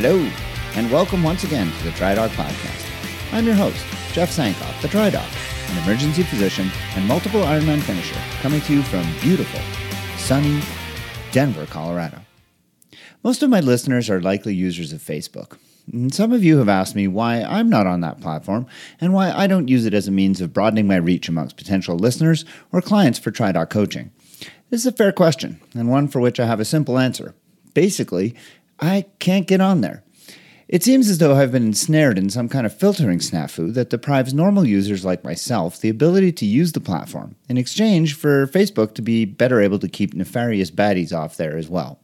Hello, and welcome once again to the TriDoc Podcast. I'm your host, Jeff Sankoff, the TriDoc, an emergency physician and multiple Ironman finisher, coming to you from beautiful, sunny Denver, Colorado. Most of my listeners are likely users of Facebook. And some of you have asked me why I'm not on that platform and why I don't use it as a means of broadening my reach amongst potential listeners or clients for TriDoc coaching. This is a fair question, and one for which I have a simple answer. Basically, I can't get on there. It seems as though I've been ensnared in some kind of filtering snafu that deprives normal users like myself the ability to use the platform in exchange for Facebook to be better able to keep nefarious baddies off there as well.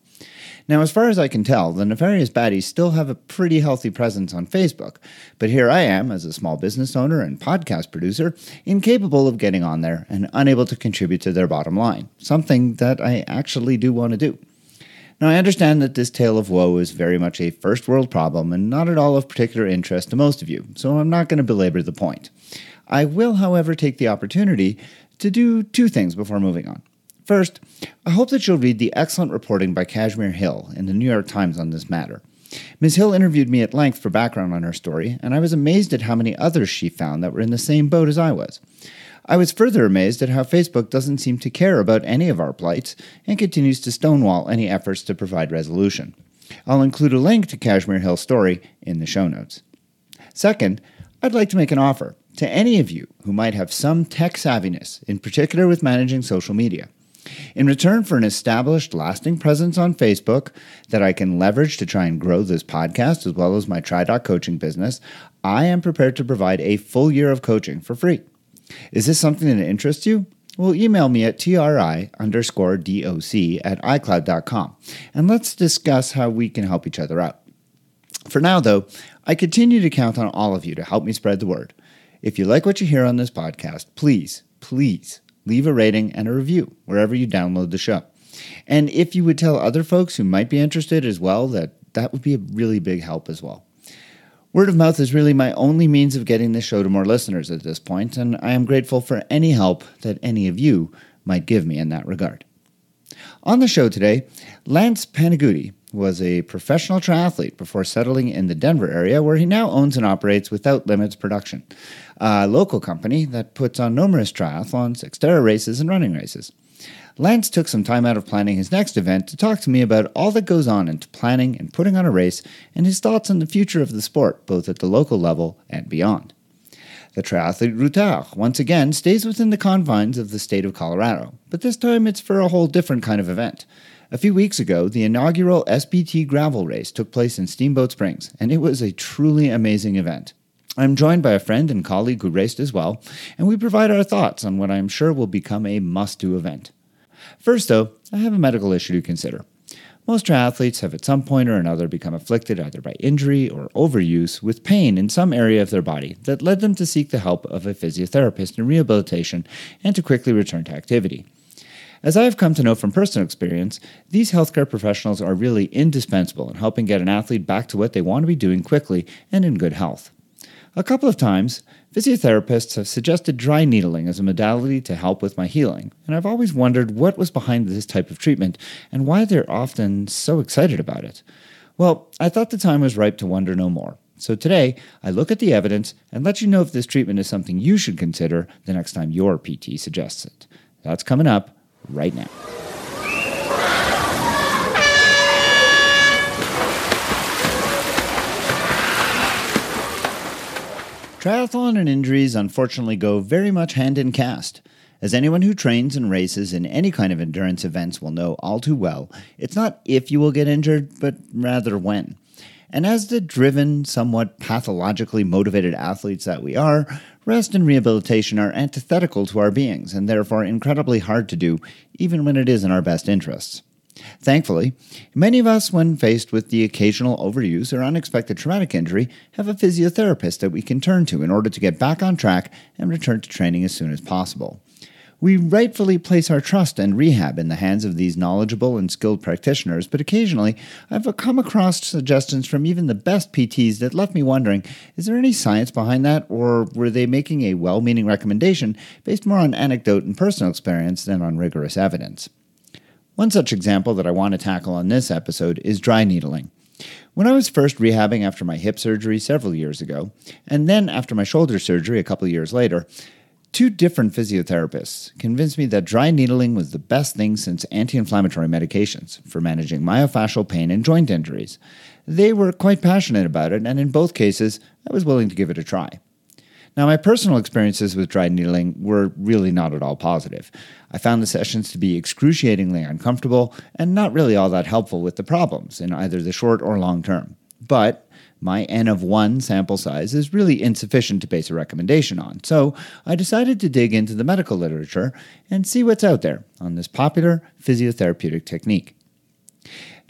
Now, as far as I can tell, the nefarious baddies still have a pretty healthy presence on Facebook, but here I am, as a small business owner and podcast producer, incapable of getting on there and unable to contribute to their bottom line, something that I actually do want to do. Now, I understand that this tale of woe is very much a first world problem and not at all of particular interest to most of you, so I'm not going to belabor the point. I will, however, take the opportunity to do two things before moving on. First, I hope that you'll read the excellent reporting by Kashmir Hill in the New York Times on this matter. Ms. Hill interviewed me at length for background on her story, and I was amazed at how many others she found that were in the same boat as I was. I was further amazed at how Facebook doesn't seem to care about any of our plights and continues to stonewall any efforts to provide resolution. I'll include a link to Kashmir Hill's story in the show notes. Second, I'd like to make an offer to any of you who might have some tech savviness, in particular with managing social media. In return for an established, lasting presence on Facebook that I can leverage to try and grow this podcast as well as my TriDoc coaching business, I am prepared to provide a full year of coaching for free. Is this something that interests you? Well, email me at tri underscore doc at icloud.com and let's discuss how we can help each other out. For now, though, I continue to count on all of you to help me spread the word. If you like what you hear on this podcast, please, please leave a rating and a review wherever you download the show. And if you would tell other folks who might be interested as well, that that would be a really big help as well. Word of mouth is really my only means of getting this show to more listeners at this point, and I am grateful for any help that any of you might give me in that regard. On the show today, Lance Panigutti was a professional triathlete before settling in the Denver area, where he now owns and operates Without Limits Production, a local company that puts on numerous triathlons, Xterra races, and running races. Lance took some time out of planning his next event to talk to me about all that goes on into planning and putting on a race and his thoughts on the future of the sport, both at the local level and beyond. The Triathlete Routard once again stays within the confines of the state of Colorado, but this time it's for a whole different kind of event. A few weeks ago, the inaugural SBT gravel race took place in Steamboat Springs, and it was a truly amazing event. I'm joined by a friend and colleague who raced as well, and we provide our thoughts on what I'm sure will become a must do event. First, though, I have a medical issue to consider. Most triathletes have at some point or another become afflicted either by injury or overuse with pain in some area of their body that led them to seek the help of a physiotherapist in rehabilitation and to quickly return to activity. As I have come to know from personal experience, these healthcare professionals are really indispensable in helping get an athlete back to what they want to be doing quickly and in good health. A couple of times, physiotherapists have suggested dry needling as a modality to help with my healing, and I've always wondered what was behind this type of treatment and why they're often so excited about it. Well, I thought the time was ripe to wonder no more. So today, I look at the evidence and let you know if this treatment is something you should consider the next time your PT suggests it. That's coming up right now. Triathlon and injuries unfortunately go very much hand in cast. As anyone who trains and races in any kind of endurance events will know all too well, it's not if you will get injured, but rather when. And as the driven, somewhat pathologically motivated athletes that we are, rest and rehabilitation are antithetical to our beings and therefore incredibly hard to do, even when it is in our best interests. Thankfully, many of us, when faced with the occasional overuse or unexpected traumatic injury, have a physiotherapist that we can turn to in order to get back on track and return to training as soon as possible. We rightfully place our trust and rehab in the hands of these knowledgeable and skilled practitioners, but occasionally I've come across suggestions from even the best PTs that left me wondering is there any science behind that, or were they making a well meaning recommendation based more on anecdote and personal experience than on rigorous evidence? One such example that I want to tackle on this episode is dry needling. When I was first rehabbing after my hip surgery several years ago, and then after my shoulder surgery a couple years later, two different physiotherapists convinced me that dry needling was the best thing since anti inflammatory medications for managing myofascial pain and joint injuries. They were quite passionate about it, and in both cases, I was willing to give it a try. Now, my personal experiences with dry needling were really not at all positive. I found the sessions to be excruciatingly uncomfortable and not really all that helpful with the problems in either the short or long term. But my N of 1 sample size is really insufficient to base a recommendation on, so I decided to dig into the medical literature and see what's out there on this popular physiotherapeutic technique.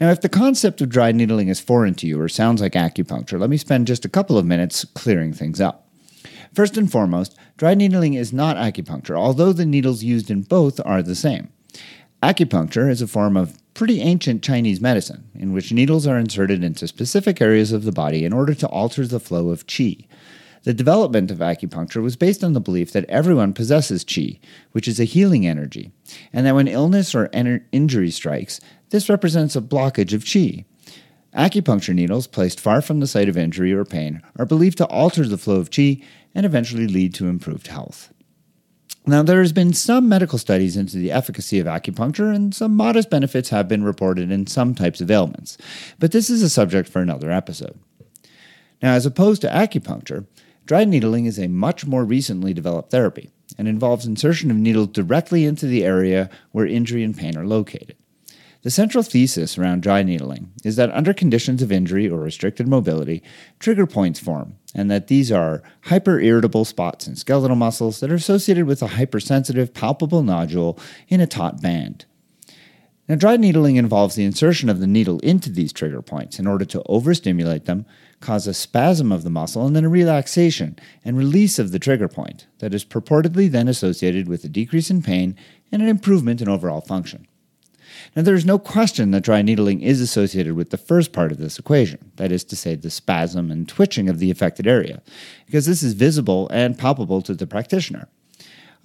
Now, if the concept of dry needling is foreign to you or sounds like acupuncture, let me spend just a couple of minutes clearing things up. First and foremost, dry needling is not acupuncture, although the needles used in both are the same. Acupuncture is a form of pretty ancient Chinese medicine in which needles are inserted into specific areas of the body in order to alter the flow of qi. The development of acupuncture was based on the belief that everyone possesses qi, which is a healing energy, and that when illness or injury strikes, this represents a blockage of qi. Acupuncture needles placed far from the site of injury or pain are believed to alter the flow of qi and eventually lead to improved health. Now, there has been some medical studies into the efficacy of acupuncture, and some modest benefits have been reported in some types of ailments, but this is a subject for another episode. Now, as opposed to acupuncture, dry needling is a much more recently developed therapy and involves insertion of needles directly into the area where injury and pain are located. The central thesis around dry needling is that under conditions of injury or restricted mobility, trigger points form, and that these are hyperirritable spots in skeletal muscles that are associated with a hypersensitive, palpable nodule in a taut band. Now, dry needling involves the insertion of the needle into these trigger points in order to overstimulate them, cause a spasm of the muscle, and then a relaxation and release of the trigger point that is purportedly then associated with a decrease in pain and an improvement in overall function. Now, there is no question that dry needling is associated with the first part of this equation, that is to say, the spasm and twitching of the affected area, because this is visible and palpable to the practitioner.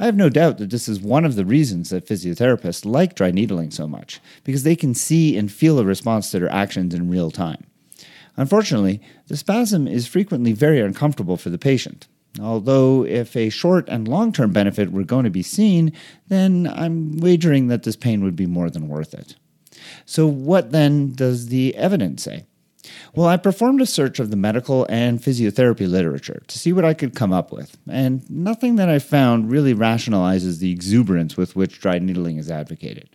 I have no doubt that this is one of the reasons that physiotherapists like dry needling so much, because they can see and feel a response to their actions in real time. Unfortunately, the spasm is frequently very uncomfortable for the patient, Although, if a short and long term benefit were going to be seen, then I'm wagering that this pain would be more than worth it. So, what then does the evidence say? Well, I performed a search of the medical and physiotherapy literature to see what I could come up with, and nothing that I found really rationalizes the exuberance with which dry needling is advocated.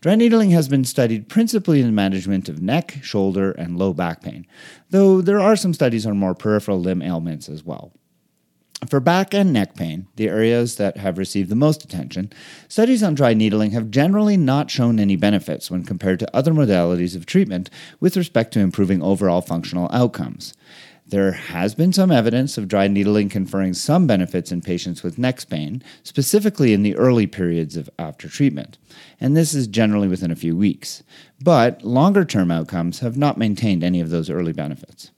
Dry needling has been studied principally in the management of neck, shoulder, and low back pain, though there are some studies on more peripheral limb ailments as well. For back and neck pain, the areas that have received the most attention, studies on dry needling have generally not shown any benefits when compared to other modalities of treatment with respect to improving overall functional outcomes. There has been some evidence of dry needling conferring some benefits in patients with neck pain, specifically in the early periods of after treatment, and this is generally within a few weeks. But longer term outcomes have not maintained any of those early benefits.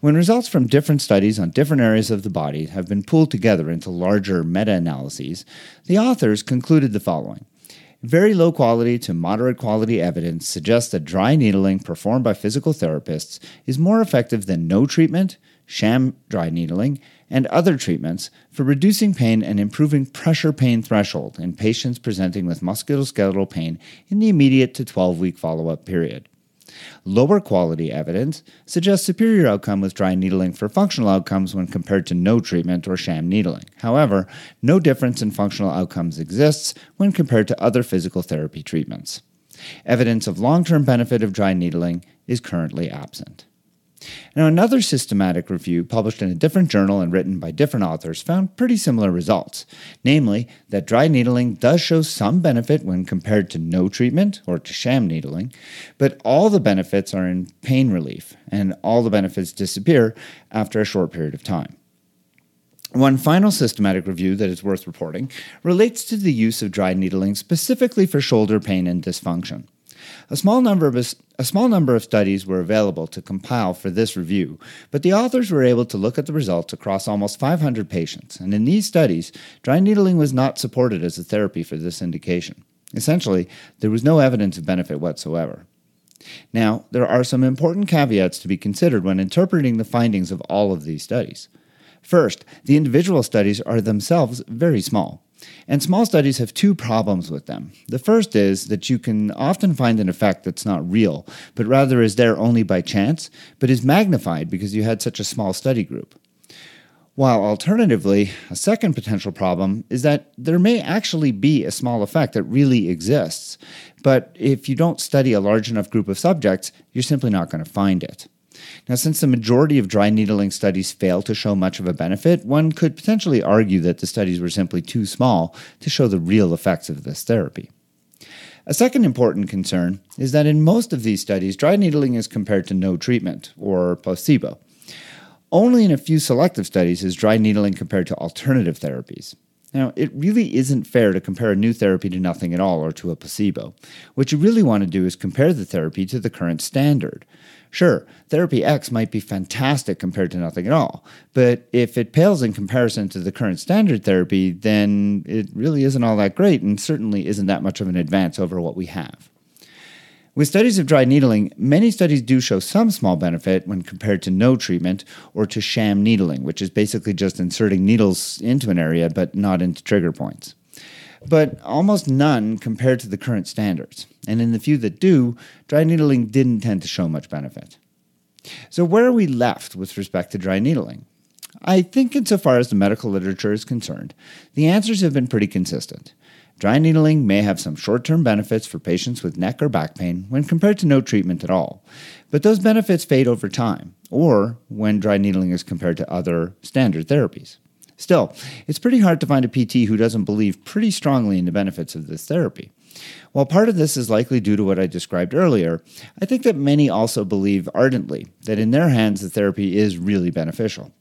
When results from different studies on different areas of the body have been pulled together into larger meta analyses, the authors concluded the following. Very low quality to moderate quality evidence suggests that dry needling performed by physical therapists is more effective than no treatment, sham dry needling, and other treatments for reducing pain and improving pressure pain threshold in patients presenting with musculoskeletal pain in the immediate to 12 week follow up period. Lower quality evidence suggests superior outcome with dry needling for functional outcomes when compared to no treatment or sham needling. However, no difference in functional outcomes exists when compared to other physical therapy treatments. Evidence of long term benefit of dry needling is currently absent. Now, another systematic review published in a different journal and written by different authors found pretty similar results, namely that dry needling does show some benefit when compared to no treatment or to sham needling, but all the benefits are in pain relief, and all the benefits disappear after a short period of time. One final systematic review that is worth reporting relates to the use of dry needling specifically for shoulder pain and dysfunction. A small number of a small number of studies were available to compile for this review, but the authors were able to look at the results across almost 500 patients, and in these studies, dry needling was not supported as a therapy for this indication. Essentially, there was no evidence of benefit whatsoever. Now, there are some important caveats to be considered when interpreting the findings of all of these studies. First, the individual studies are themselves very small. And small studies have two problems with them. The first is that you can often find an effect that's not real, but rather is there only by chance, but is magnified because you had such a small study group. While alternatively, a second potential problem is that there may actually be a small effect that really exists, but if you don't study a large enough group of subjects, you're simply not going to find it. Now, since the majority of dry needling studies fail to show much of a benefit, one could potentially argue that the studies were simply too small to show the real effects of this therapy. A second important concern is that in most of these studies, dry needling is compared to no treatment, or placebo. Only in a few selective studies is dry needling compared to alternative therapies. Now, it really isn't fair to compare a new therapy to nothing at all or to a placebo. What you really want to do is compare the therapy to the current standard. Sure, therapy X might be fantastic compared to nothing at all, but if it pales in comparison to the current standard therapy, then it really isn't all that great and certainly isn't that much of an advance over what we have. With studies of dry needling, many studies do show some small benefit when compared to no treatment or to sham needling, which is basically just inserting needles into an area but not into trigger points. But almost none compared to the current standards, and in the few that do, dry needling didn't tend to show much benefit. So, where are we left with respect to dry needling? I think, insofar as the medical literature is concerned, the answers have been pretty consistent. Dry needling may have some short term benefits for patients with neck or back pain when compared to no treatment at all, but those benefits fade over time, or when dry needling is compared to other standard therapies. Still, it's pretty hard to find a PT who doesn't believe pretty strongly in the benefits of this therapy. While part of this is likely due to what I described earlier, I think that many also believe ardently that in their hands the therapy is really beneficial.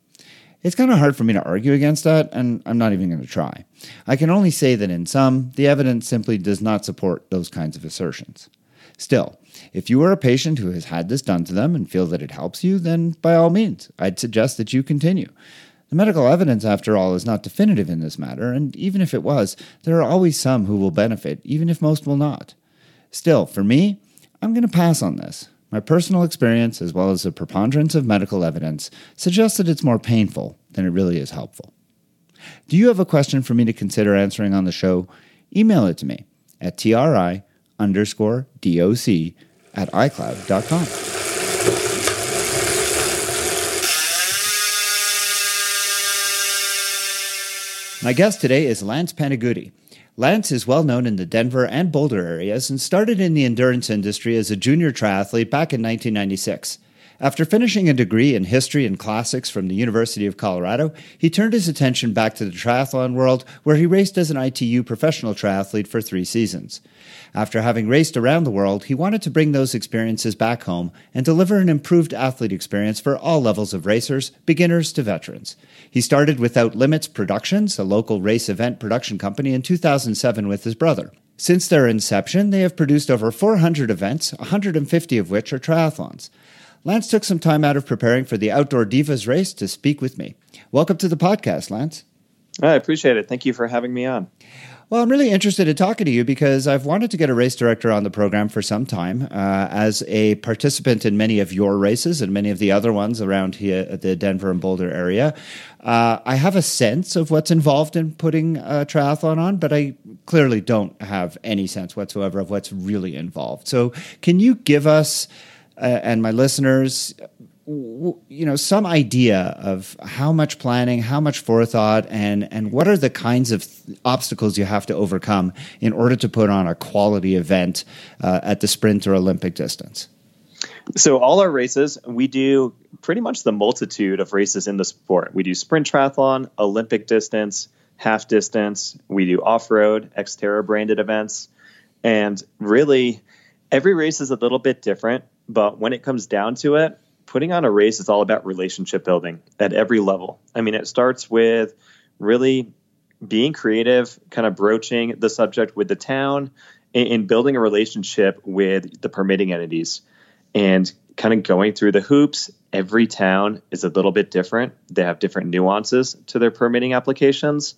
It's kind of hard for me to argue against that, and I'm not even going to try. I can only say that in some, the evidence simply does not support those kinds of assertions. Still, if you are a patient who has had this done to them and feel that it helps you, then by all means, I'd suggest that you continue. The medical evidence, after all, is not definitive in this matter, and even if it was, there are always some who will benefit, even if most will not. Still, for me, I'm going to pass on this. My personal experience, as well as the preponderance of medical evidence, suggests that it's more painful than it really is helpful. Do you have a question for me to consider answering on the show? Email it to me at tri underscore doc at icloud.com. My guest today is Lance Panigutti. Lance is well known in the Denver and Boulder areas and started in the endurance industry as a junior triathlete back in 1996. After finishing a degree in history and classics from the University of Colorado, he turned his attention back to the triathlon world, where he raced as an ITU professional triathlete for three seasons. After having raced around the world, he wanted to bring those experiences back home and deliver an improved athlete experience for all levels of racers, beginners to veterans. He started Without Limits Productions, a local race event production company, in 2007 with his brother. Since their inception, they have produced over 400 events, 150 of which are triathlons. Lance took some time out of preparing for the Outdoor Divas race to speak with me. Welcome to the podcast, Lance. I appreciate it. Thank you for having me on. Well, I'm really interested in talking to you because I've wanted to get a race director on the program for some time. Uh, as a participant in many of your races and many of the other ones around here at the Denver and Boulder area, uh, I have a sense of what's involved in putting a triathlon on, but I clearly don't have any sense whatsoever of what's really involved. So, can you give us and my listeners you know some idea of how much planning how much forethought and and what are the kinds of th- obstacles you have to overcome in order to put on a quality event uh, at the sprint or olympic distance? So all our races we do pretty much the multitude of races in the sport. We do sprint triathlon olympic distance half distance. We do off-road xterra branded events. And really every race is a little bit different but when it comes down to it putting on a race is all about relationship building at every level. I mean, it starts with really being creative, kind of broaching the subject with the town and, building a relationship with the permitting entities and kind of going through the hoops. Every town is a little bit different. They have different nuances to their permitting applications,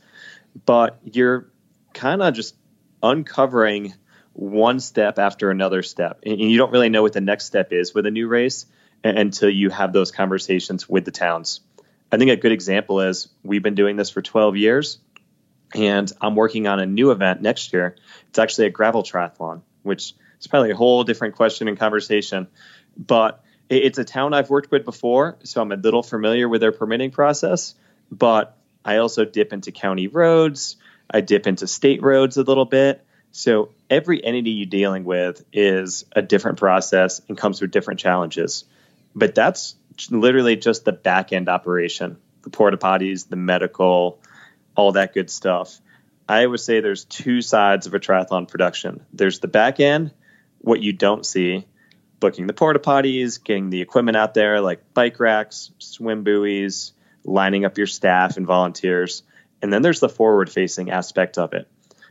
but you're kind of just uncovering one step after another step. And you don't really know what the next step is with a new race until you have those conversations with the towns. I think a good example is we've been doing this for 12 years, and I'm working on a new event next year. It's actually a gravel triathlon, which is probably a whole different question and conversation. But it's a town I've worked with before, so I'm a little familiar with their permitting process. But I also dip into county roads, I dip into state roads a little bit. So every entity you're dealing with is a different process and comes with different challenges. But that's literally just the back end operation the porta potties, the medical, all that good stuff. I would say there's two sides of a triathlon production there's the back end, what you don't see, booking the porta potties, getting the equipment out there like bike racks, swim buoys, lining up your staff and volunteers. And then there's the forward facing aspect of it.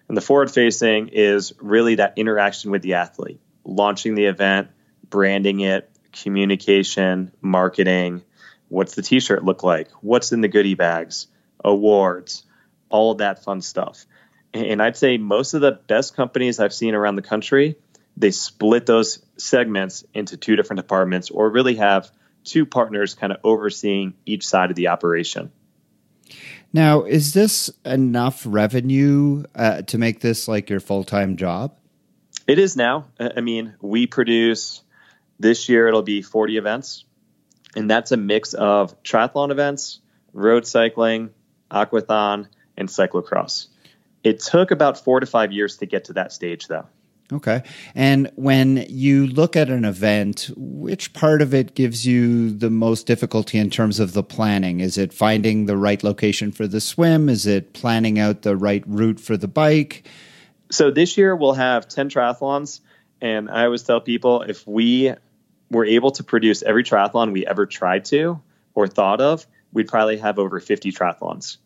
And the forward facing is really that interaction with the athlete, launching the event, branding it, communication, marketing. What's the t shirt look like? What's in the goodie bags? Awards, all of that fun stuff. And I'd say most of the best companies I've seen around the country, they split those segments into two different departments or really have two partners kind of overseeing each side of the operation. Now, is this enough revenue uh, to make this like your full time job? It is now. I mean, we produce this year, it'll be 40 events, and that's a mix of triathlon events, road cycling, aquathon, and cyclocross. It took about four to five years to get to that stage, though. Okay. And when you look at an event, which part of it gives you the most difficulty in terms of the planning? Is it finding the right location for the swim? Is it planning out the right route for the bike? So this year we'll have 10 triathlons. And I always tell people if we were able to produce every triathlon we ever tried to or thought of, we'd probably have over 50 triathlons.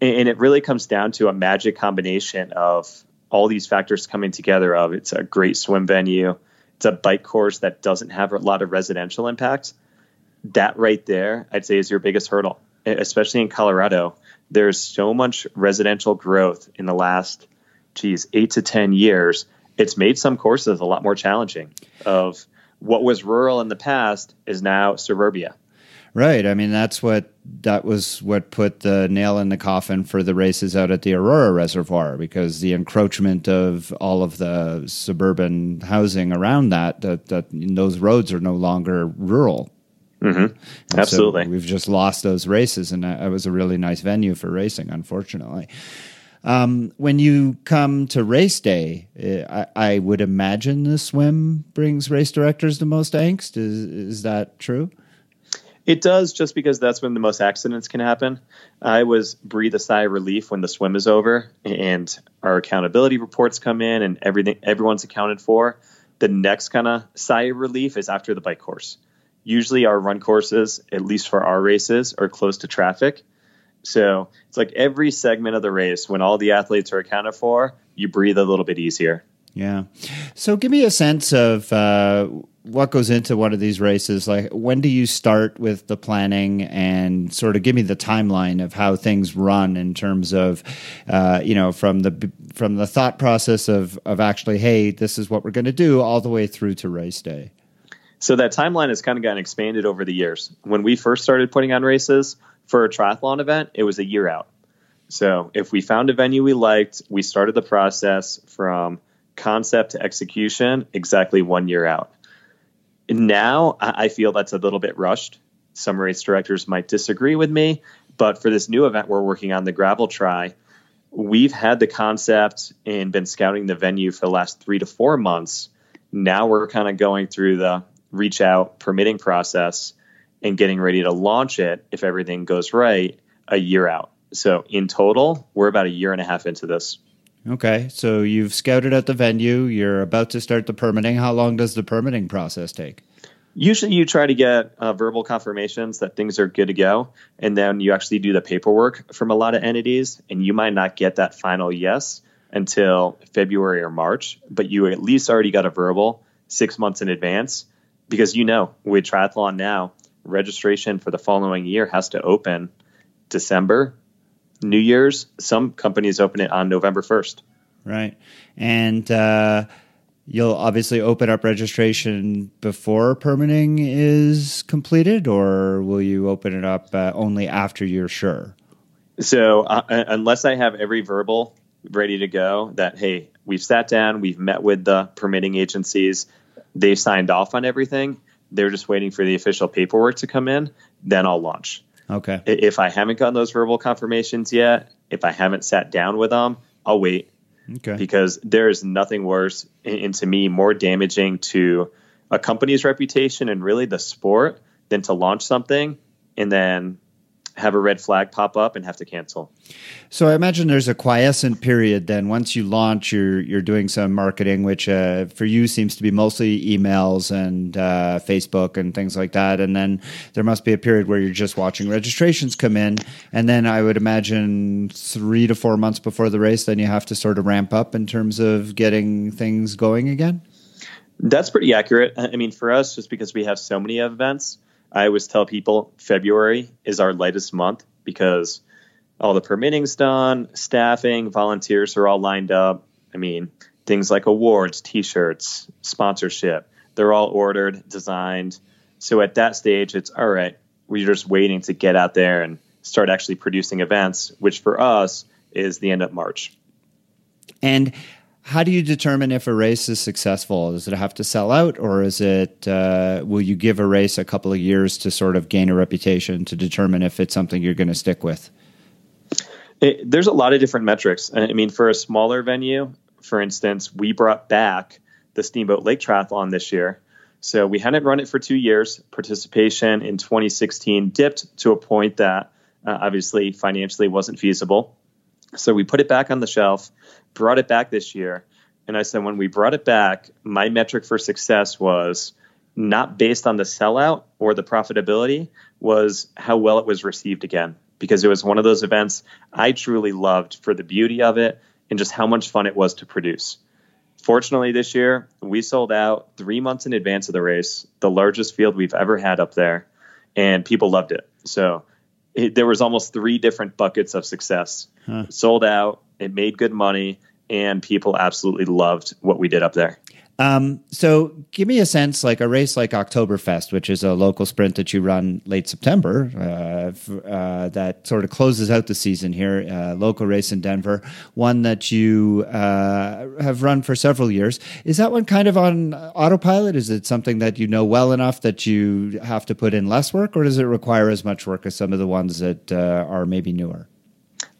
And it really comes down to a magic combination of all these factors coming together of it's a great swim venue, it's a bike course that doesn't have a lot of residential impact. That right there, I'd say, is your biggest hurdle, especially in Colorado. There's so much residential growth in the last, geez, eight to 10 years. It's made some courses a lot more challenging. Of what was rural in the past is now suburbia. Right. I mean, that's what that was what put the nail in the coffin for the races out at the Aurora Reservoir because the encroachment of all of the suburban housing around that that, that those roads are no longer rural. Mm-hmm. Absolutely. So we've just lost those races, and it was a really nice venue for racing, unfortunately. Um, when you come to race day, eh, I, I, would imagine the swim brings race directors the most angst. Is is that true? It does, just because that's when the most accidents can happen. I was breathe a sigh of relief when the swim is over and our accountability reports come in and everything everyone's accounted for. The next kind of sigh of relief is after the bike course. Usually, our run courses, at least for our races, are close to traffic so it's like every segment of the race, when all the athletes are accounted for, you breathe a little bit easier. Yeah. So give me a sense of uh, what goes into one of these races. Like, when do you start with the planning and sort of give me the timeline of how things run in terms of, uh, you know, from the from the thought process of of actually, hey, this is what we're going to do, all the way through to race day. So that timeline has kind of gotten expanded over the years. When we first started putting on races, for a triathlon event, it was a year out. So if we found a venue we liked, we started the process from concept to execution exactly one year out. Now I feel that's a little bit rushed. Some race directors might disagree with me, but for this new event we're working on, the gravel try, we've had the concept and been scouting the venue for the last three to four months. Now we're kind of going through the reach out permitting process and getting ready to launch it if everything goes right a year out. So in total, we're about a year and a half into this. Okay, so you've scouted out the venue. You're about to start the permitting. How long does the permitting process take? Usually, you try to get uh, verbal confirmations that things are good to go, and then you actually do the paperwork from a lot of entities, and you might not get that final yes until February or March, but you at least already got a verbal six months in advance because you know with triathlon now registration for the following year has to open December, New Year's. Some companies open it on November 1st. Right. And uh, You'll obviously open up registration before permitting is completed, or will you open it up uh, only after you're sure? So, uh, unless I have every verbal ready to go, that hey, we've sat down, we've met with the permitting agencies, they've signed off on everything, they're just waiting for the official paperwork to come in, then I'll launch. Okay. If I haven't gotten those verbal confirmations yet, if I haven't sat down with them, I'll wait Okay. Because there is nothing worse, and to me, more damaging to a company's reputation and really the sport than to launch something and then have a red flag pop up and have to cancel. So I imagine there's a quiescent period. Then once you launch, you're you're doing some marketing, which uh, for you seems to be mostly emails and uh, Facebook and things like that. And then there must be a period where you're just watching registrations come in, and then I would imagine three to four months before the race, then you have to sort of ramp up in terms of getting things going again. That's pretty accurate. I mean, for us, just because we have so many events I always tell people February is our lightest month because all the permitting's done, staffing, volunteers are all lined up. I mean, things like awards, t shirts, sponsorship, they're all ordered, designed. So at that stage, it's all right, we're just waiting to get out there and start actually producing events, which for us is the end of March. And how do you determine if a race is successful? Does it have to sell out, or is it? Uh, will you give a race a couple of years to sort of gain a reputation to determine if it's something you're going to stick with? It, there's a lot of different metrics. I mean, for a smaller venue, for instance, we brought back the Steamboat Lake Triathlon this year. So we hadn't run it for two years. Participation in 2016 dipped to a point that uh, obviously financially wasn't feasible. So we put it back on the shelf, brought it back this year. And I said, when we brought it back, my metric for success was not based on the sellout or the profitability, was how well it was received again. Because it was one of those events I truly loved for the beauty of it and just how much fun it was to produce. Fortunately, this year, we sold out three months in advance of the race, the largest field we've ever had up there, and people loved it. So it, there was almost three different buckets of success. Huh. Sold out, it made good money, and people absolutely loved what we did up there. Um, so give me a sense, like a race like Oktoberfest, which is a local sprint that you run late September, uh, uh, that sort of closes out the season here. Uh, local race in Denver, one that you uh, have run for several years. Is that one kind of on autopilot? Is it something that you know well enough that you have to put in less work, or does it require as much work as some of the ones that uh, are maybe newer?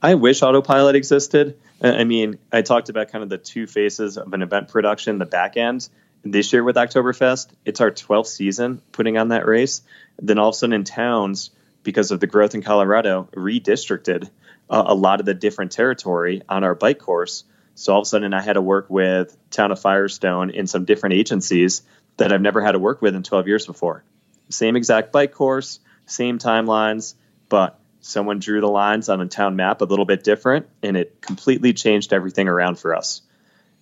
I wish autopilot existed. I mean, I talked about kind of the two phases of an event production, the back end. This year with Oktoberfest, it's our 12th season putting on that race. Then all of a sudden in towns, because of the growth in Colorado, redistricted uh, a lot of the different territory on our bike course. So all of a sudden I had to work with Town of Firestone in some different agencies that I've never had to work with in 12 years before. Same exact bike course, same timelines, but someone drew the lines on a town map a little bit different, and it completely changed everything around for us.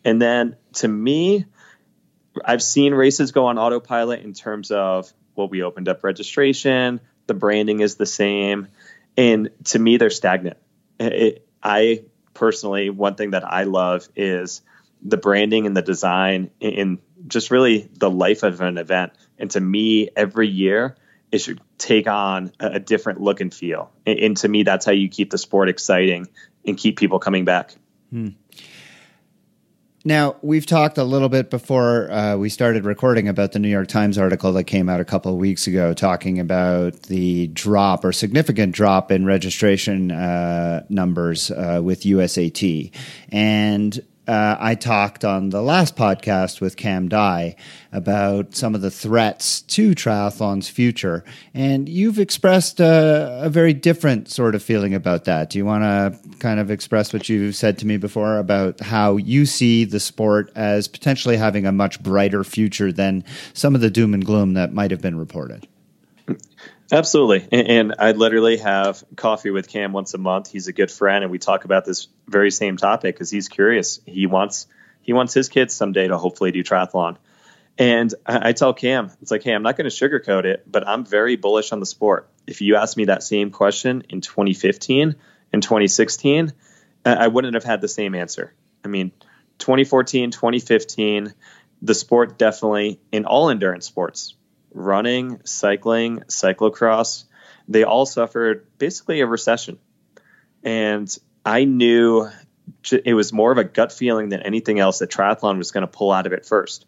And then to me, I've seen races go on autopilot in terms of well, we opened up registration, the branding is the same, and to me, they're stagnant. It, I personally, one thing that I love is the branding and the design and just really the life of an event. And to me, every year, it should take on a, different look and feel. And, and, to me, that's how you keep the sport exciting and keep people coming back. Hmm. Now, we've talked a little bit before uh, we started recording about the New York Times article that came out a couple of weeks ago talking about the drop or significant drop in registration uh, numbers uh, with USAT. And uh, I talked on the last podcast with Cam Dye about some of the threats to triathlon's future, and you've expressed a, a very different sort of feeling about that. Do you want to kind of express what you've said to me before about how you see the sport as potentially having a much brighter future than some of the doom and gloom that might have been reported? Absolutely. And, and, I literally have coffee with Cam once a month. He's a good friend and we talk about this very same topic because he's curious. He wants he wants his kids someday to hopefully do triathlon. And I, I tell Cam, it's like, hey, I'm not going to sugarcoat it, but I'm very bullish on the sport. If you asked me that same question in 2015 and 2016, I wouldn't have had the same answer. I mean, 2014, 2015, the sport definitely in all endurance sports, running, cycling, cyclocross, they all suffered basically a recession. And I knew it was more of a gut feeling than anything else that triathlon was going to pull out of it first.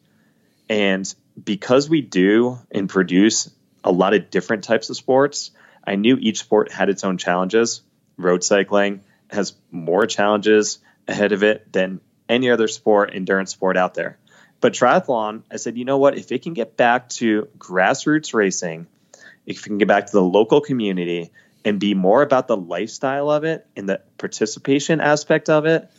And because we do and produce a lot of different types of sports, I knew each sport had its own challenges. Road cycling has more challenges ahead of it than any other sport, endurance sport out there. But triathlon, I said, you know what? If it can get back to grassroots racing, if it can get back to the local community and be more about the lifestyle of it and the participation aspect of it,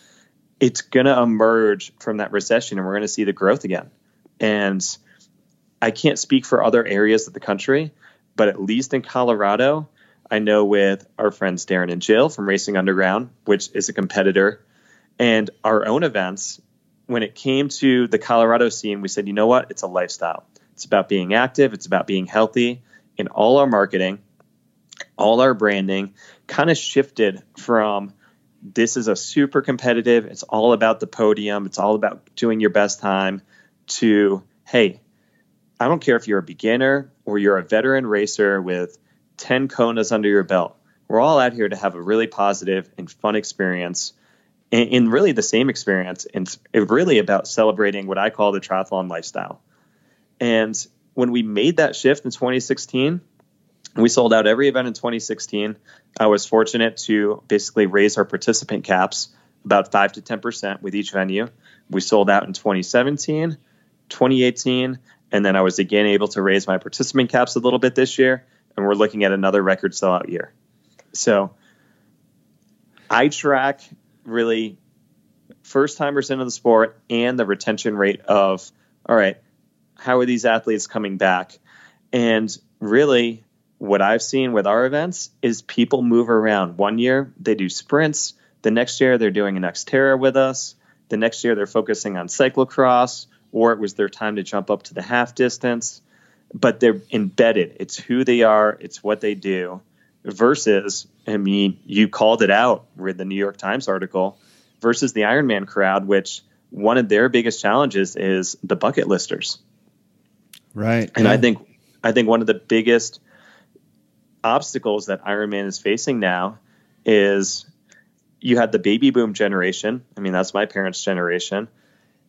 it's going to emerge from that recession and we're going to see the growth again. And I can't speak for other areas of the country, but at least in Colorado, I know with our friends Darren and Jill from Racing Underground, which is a competitor, and our own events, when it came to the Colorado scene, we said, you know what? It's a lifestyle. It's about being active, it's about being healthy. In all our marketing, all our branding kind of shifted from this is a super competitive, it's all about the podium, it's all about doing your best time, to hey, I don't care if you're a beginner or you're a veteran racer with 10 Konas under your belt. We're all out here to have a really positive and fun experience in really the same experience. And really about celebrating what I call the triathlon lifestyle. And when we made that shift in 2016, we sold out every event in 2016. I was fortunate to basically raise our participant caps about 5 to 10% with each venue. We sold out in 2017, 2018, and then I was again able to raise my participant caps a little bit this year. And we're looking at another record sellout year. So I track really first timers into the sport and the retention rate of all right how are these athletes coming back? And really what i've seen with our events is people move around. One year they do sprints. The next year they're doing an xterra with us. The next year they're focusing on cyclocross or it was their time to jump up to the half distance. But they're embedded. It's who they are. It's what they do versus I mean, you called it out with the New York Times article versus the Ironman crowd, which one of their biggest challenges is the bucket listers. Right. And yeah. I think I think one of the biggest obstacles that Ironman is facing now is you had the baby boom generation. I mean, that's my parents' generation.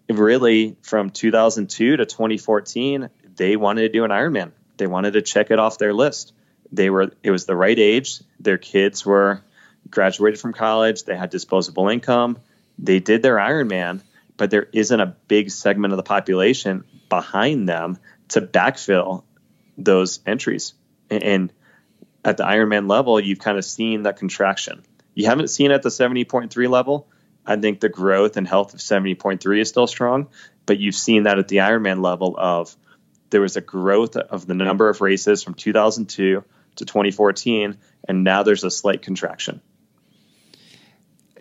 Really, from 2002 to 2014, they wanted to do an Ironman. They wanted to check it off their list they were it was the right age. Their kids were graduated from college. They had disposable income. They did their Ironman, but there isn't a big segment of the population behind them to backfill those entries. And at the Ironman level, you've kind of seen that contraction. You haven't seen at the 70.3 level. I think the growth and health of 70.3 is still strong, but you've seen that at the Ironman level of there was a growth of the number of races from 2002 to 2014, and now there's a slight contraction.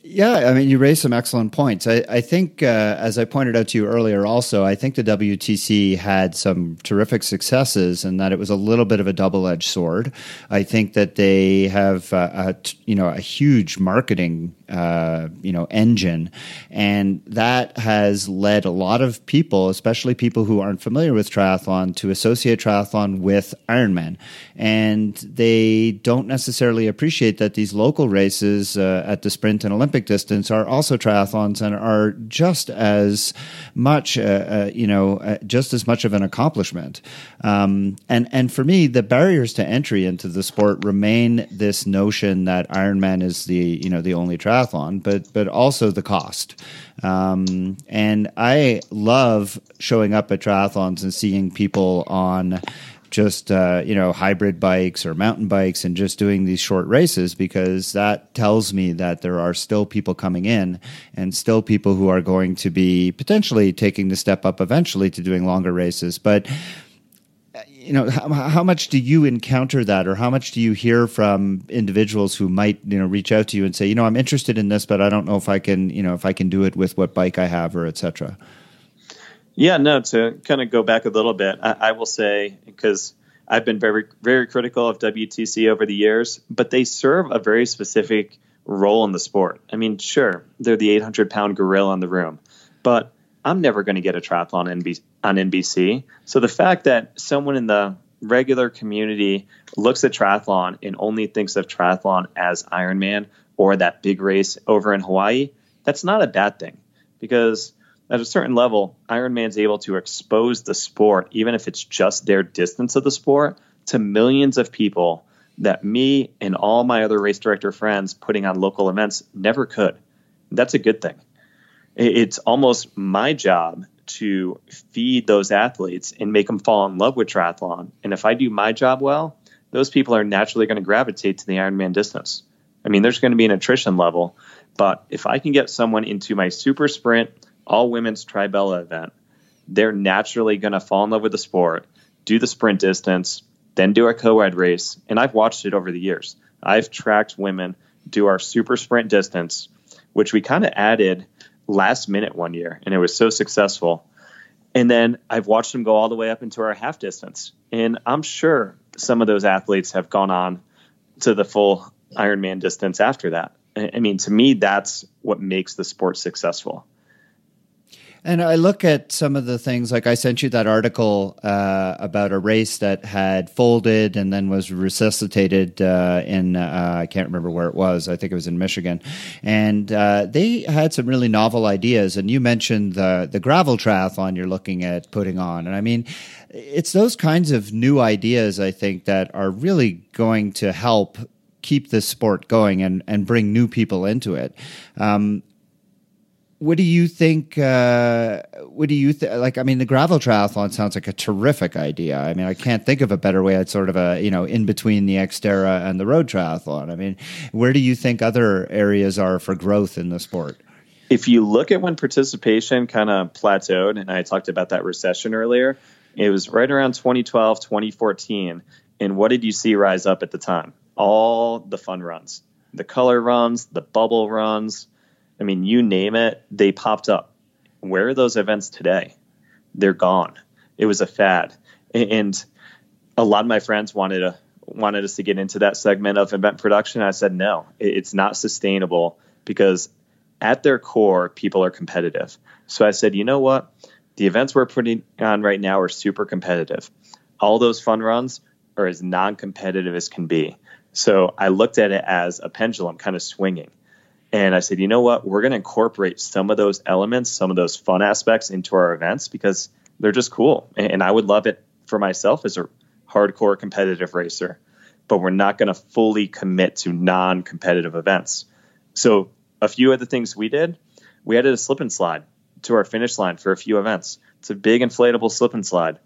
Yeah, I mean, you raised some excellent points. I, I think, uh, as I pointed out to you earlier, also, I think the WTC had some terrific successes, and that it was a little bit of a double-edged sword. I think that they have, uh, a, you know, a huge marketing uh, you know engine, and that has led a lot of people, especially people who aren't familiar with triathlon, to associate triathlon with Ironman, and they don't necessarily appreciate that these local races uh, at the sprint and Olympic distance are also triathlons and are just as much, uh, uh you know, uh, just as much of an accomplishment. Um, and and for me, the barriers to entry into the sport remain this notion that Ironman is the you know the only triathlon, but but also the cost. Um, and I love showing up at triathlons and seeing people on just uh, you know hybrid bikes or mountain bikes and just doing these short races because that tells me that there are still people coming in and still people who are going to be potentially taking the step up eventually to doing longer races. But you know how, how, much do you encounter that or how much do you hear from individuals who might you know reach out to you and say you know i'm interested in this but i don't know if i can you know if i can do it with what bike i have or etc yeah no to kind of go back a little bit I, I will say because i've been very very critical of wtc over the years but they serve a very specific role in the sport i mean sure they're the 800 pound gorilla in the room but I'm never going to get a triathlon on NBC. So the fact that someone in the regular community looks at triathlon and only thinks of triathlon as Ironman or that big race over in Hawaii, that's not a bad thing because at a certain level, Ironman's able to expose the sport, even if it's just their distance of the sport, to millions of people that me and all my other race director friends putting on local events never could. That's a good thing. It's almost my job to feed those athletes and make them fall in love with triathlon. And if I do my job well, those people are naturally going to gravitate to the Ironman distance. I mean, there's going to be an attrition level, but if I can get someone into my super sprint, all women's Tribella event, they're naturally going to fall in love with the sport, do the sprint distance, then do a co-ed race. And I've watched it over the years. I've tracked women do our super sprint distance, which we kind of added last minute one year, and it was so successful. And then I've watched them go all the way up into our half distance. And I'm sure some of those athletes have gone on to the full Ironman distance after that. I mean, to me, that's what makes the sport successful. And I look at some of the things, like I sent you that article uh, about a race that had folded and then was resuscitated uh, in, uh, I can't remember where it was. I think it was in Michigan. And uh, they had some really novel ideas. And you mentioned the, the gravel triathlon you're looking at putting on. And I mean, it's those kinds of new ideas, I think, that are really going to help keep this sport going and, and bring new people into it. Um, what do you think? Uh, what do you think? Like, I mean, the gravel triathlon sounds like a terrific idea. I mean, I can't think of a better way. It's sort of a you know in between the Xterra and the road triathlon. I mean, where do you think other areas are for growth in the sport? If you look at when participation kind of plateaued, and I talked about that recession earlier, it was right around 2012, 2014. And what did you see rise up at the time? All the fun runs, the color runs, the bubble runs I mean, you name it, they popped up. Where are those events today? They're gone. It was a fad, and a lot of my friends wanted to wanted us to get into that segment of event production. I said no, it's not sustainable because at their core, people are competitive. So I said, you know what? The events we're putting on right now are super competitive. All those fun runs are as non competitive as can be. So I looked at it as a pendulum kind of swinging. And I said, you know what? We're going to incorporate some of those elements, some of those fun aspects into our events because they're just cool. And I would love it for myself as a hardcore competitive racer, but we're not going to fully commit to non competitive events. So, a few of the things we did, we added a slip and slide to our finish line for a few events. It's a big inflatable slip and slide.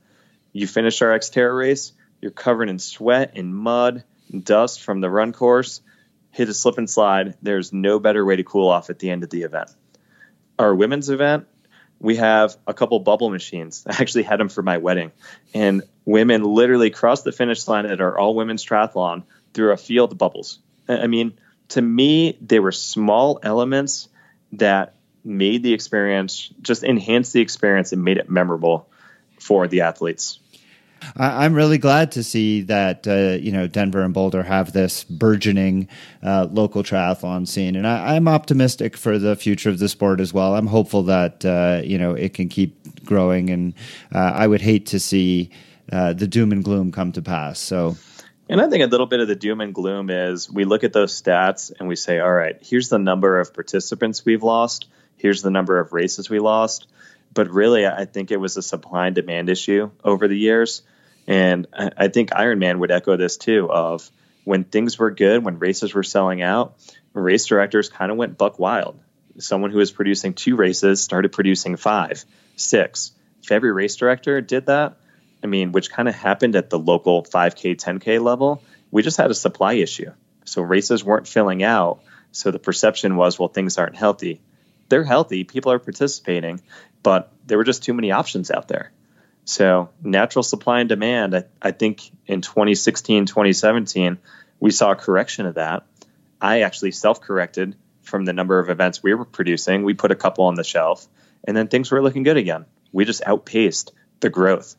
You finish our Xterra race, you're covered in sweat and mud and dust from the run course hit a slip and slide. There's no better way to cool off at the end of the event. Our women's event, we have a couple bubble machines. I actually had them for my wedding. And women literally crossed the finish line at our all women's triathlon through a field of bubbles. I mean, to me, they were small elements that made the experience, just enhanced the experience and made it memorable for the athletes. I, am really glad to see that uh, you know Denver and Boulder have this burgeoning uh, local triathlon scene, and I, am optimistic for the future of the sport as well. I'm hopeful that uh, you know it can keep growing, and uh, I would hate to see uh, the doom and gloom come to pass. So. And I think a little bit of the doom and gloom is we look at those stats and we say, all right, here's the number of participants we've lost. Here's the number of races we lost but really, I think it was a supply and demand issue over the years. And I think Ironman would echo this too of when things were good, when races were selling out, race directors kind of went buck wild. Someone who was producing two races started producing five, six. If every race director did that, I mean, which kind of happened at the local 5K, 10K level, we just had a supply issue. So races weren't filling out. So the perception was, well, things aren't healthy they're healthy, people are participating, but there were just too many options out there. So, natural supply and demand, I, I think in 2016, 2017, we saw a correction of that. I actually self corrected from the number of events we were producing. We put a couple on the shelf, and then things were looking good again. We just outpaced the growth.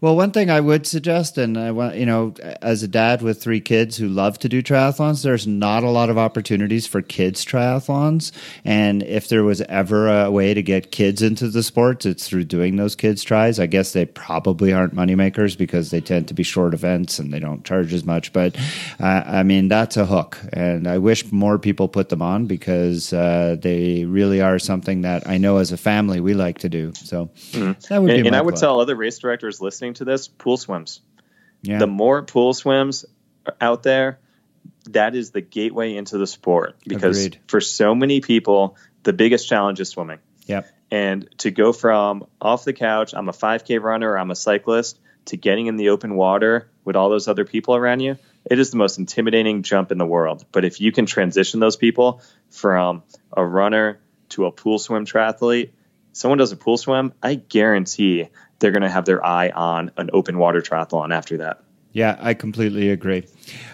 Well, one thing I would suggest, and I want you know, as a dad with three kids who love to do triathlons, there's not a lot of opportunities for kids triathlons. And if there was ever a way to get kids into the sports, it's through doing those kids tries. I guess they probably aren't moneymakers because they tend to be short events and they don't charge as much. But uh, I mean, that's a hook, and I wish more people put them on because uh, they really are something that I know as a family we like to do. So mm-hmm. that would and, be. And I would tell other race directors listening listening to this, pool swims. Yeah. The more pool swims out there, that is the gateway into the sport because Agreed. for so many people, the biggest challenge is swimming. Yep. And to go from off the couch, I'm a 5K runner, I'm a cyclist, to getting in the open water with all those other people around you, it is the most intimidating jump in the world. But if you can transition those people from a runner to a pool swim triathlete, someone does a pool swim, I guarantee they're going to have their eye on an open water triathlon after that. Yeah, I completely agree.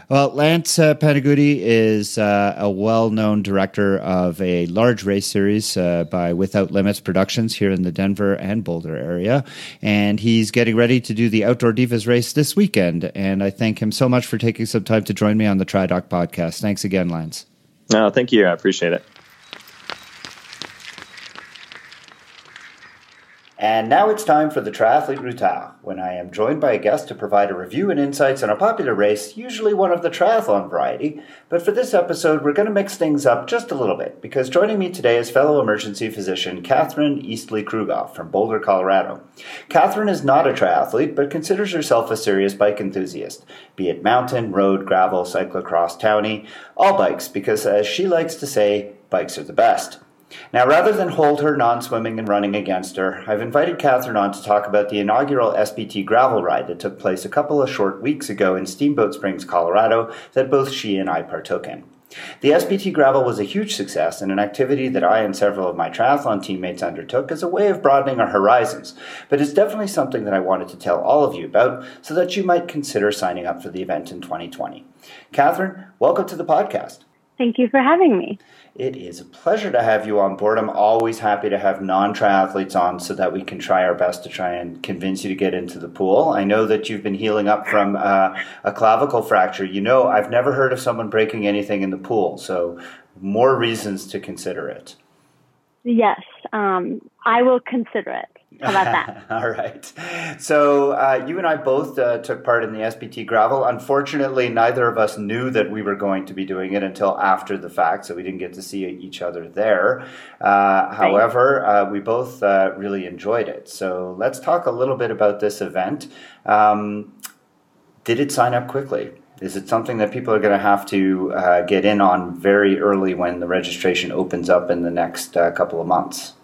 Well, Lance uh, Panigutti is uh, a well known director of a large race series uh, by Without Limits Productions here in the Denver and Boulder area. And he's getting ready to do the Outdoor Divas race this weekend. And I thank him so much for taking some time to join me on the TriDoc podcast. Thanks again, Lance. No, thank you. I appreciate it. And now it's time for the Triathlete Routard, when I am joined by a guest to provide a review and insights on a popular race, usually one of the triathlon variety. But for this episode, we're going to mix things up just a little bit, because joining me today is fellow emergency physician Catherine Eastley Krugoff from Boulder, Colorado. Catherine is not a triathlete, but considers herself a serious bike enthusiast, be it mountain, road, gravel, cyclocross, townie, all bikes, because as she likes to say, bikes are the best. Now, rather than hold her non swimming and running against her, I've invited Catherine on to talk about the inaugural SBT gravel ride that took place a couple of short weeks ago in Steamboat Springs, Colorado, that both she and I partook in. The SBT gravel was a huge success and an activity that I and several of my triathlon teammates undertook as a way of broadening our horizons, but it's definitely something that I wanted to tell all of you about so that you might consider signing up for the event in 2020. Catherine, welcome to the podcast. Thank you for having me. It is a pleasure to have you on board. I'm always happy to have non triathletes on so that we can try our best to try and convince you to get into the pool. I know that you've been healing up from uh, a clavicle fracture. You know, I've never heard of someone breaking anything in the pool, so more reasons to consider it. Yes, um, I will consider it. How about that? All right. So uh, you and I both uh, took part in the SBT Gravel. Unfortunately, neither of us knew that we were going to be doing it until after the fact, so we didn't get to see each other there. Uh, however, uh, we both uh, really enjoyed it. So let's talk a little bit about this event. Um, did it sign up quickly? Is it something that people are going to have to uh, get in on very early when the registration opens up in the next couple of months?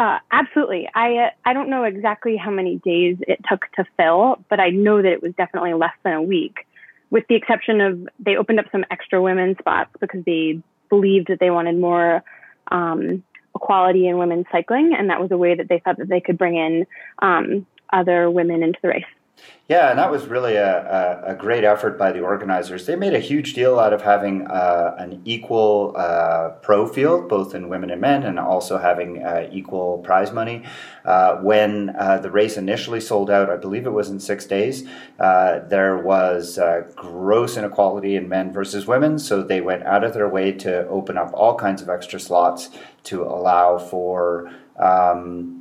Uh, absolutely. I uh, I don't know exactly how many days it took to fill, but I know that it was definitely less than a week, with the exception of they opened up some extra women's spots because they believed that they wanted more um, equality in women's cycling, and that was a way that they thought that they could bring in um, other women into the race. Yeah, and that was really a, a, a, great effort by the organizers. They made a huge deal out of having uh, an equal uh, pro field, both in women and men, and also having uh, equal prize money. Uh, when uh, the race initially sold out, I believe it was in six days, uh, there was gross inequality in men versus women, so they went out of their way to open up all kinds of extra slots to allow for. Um,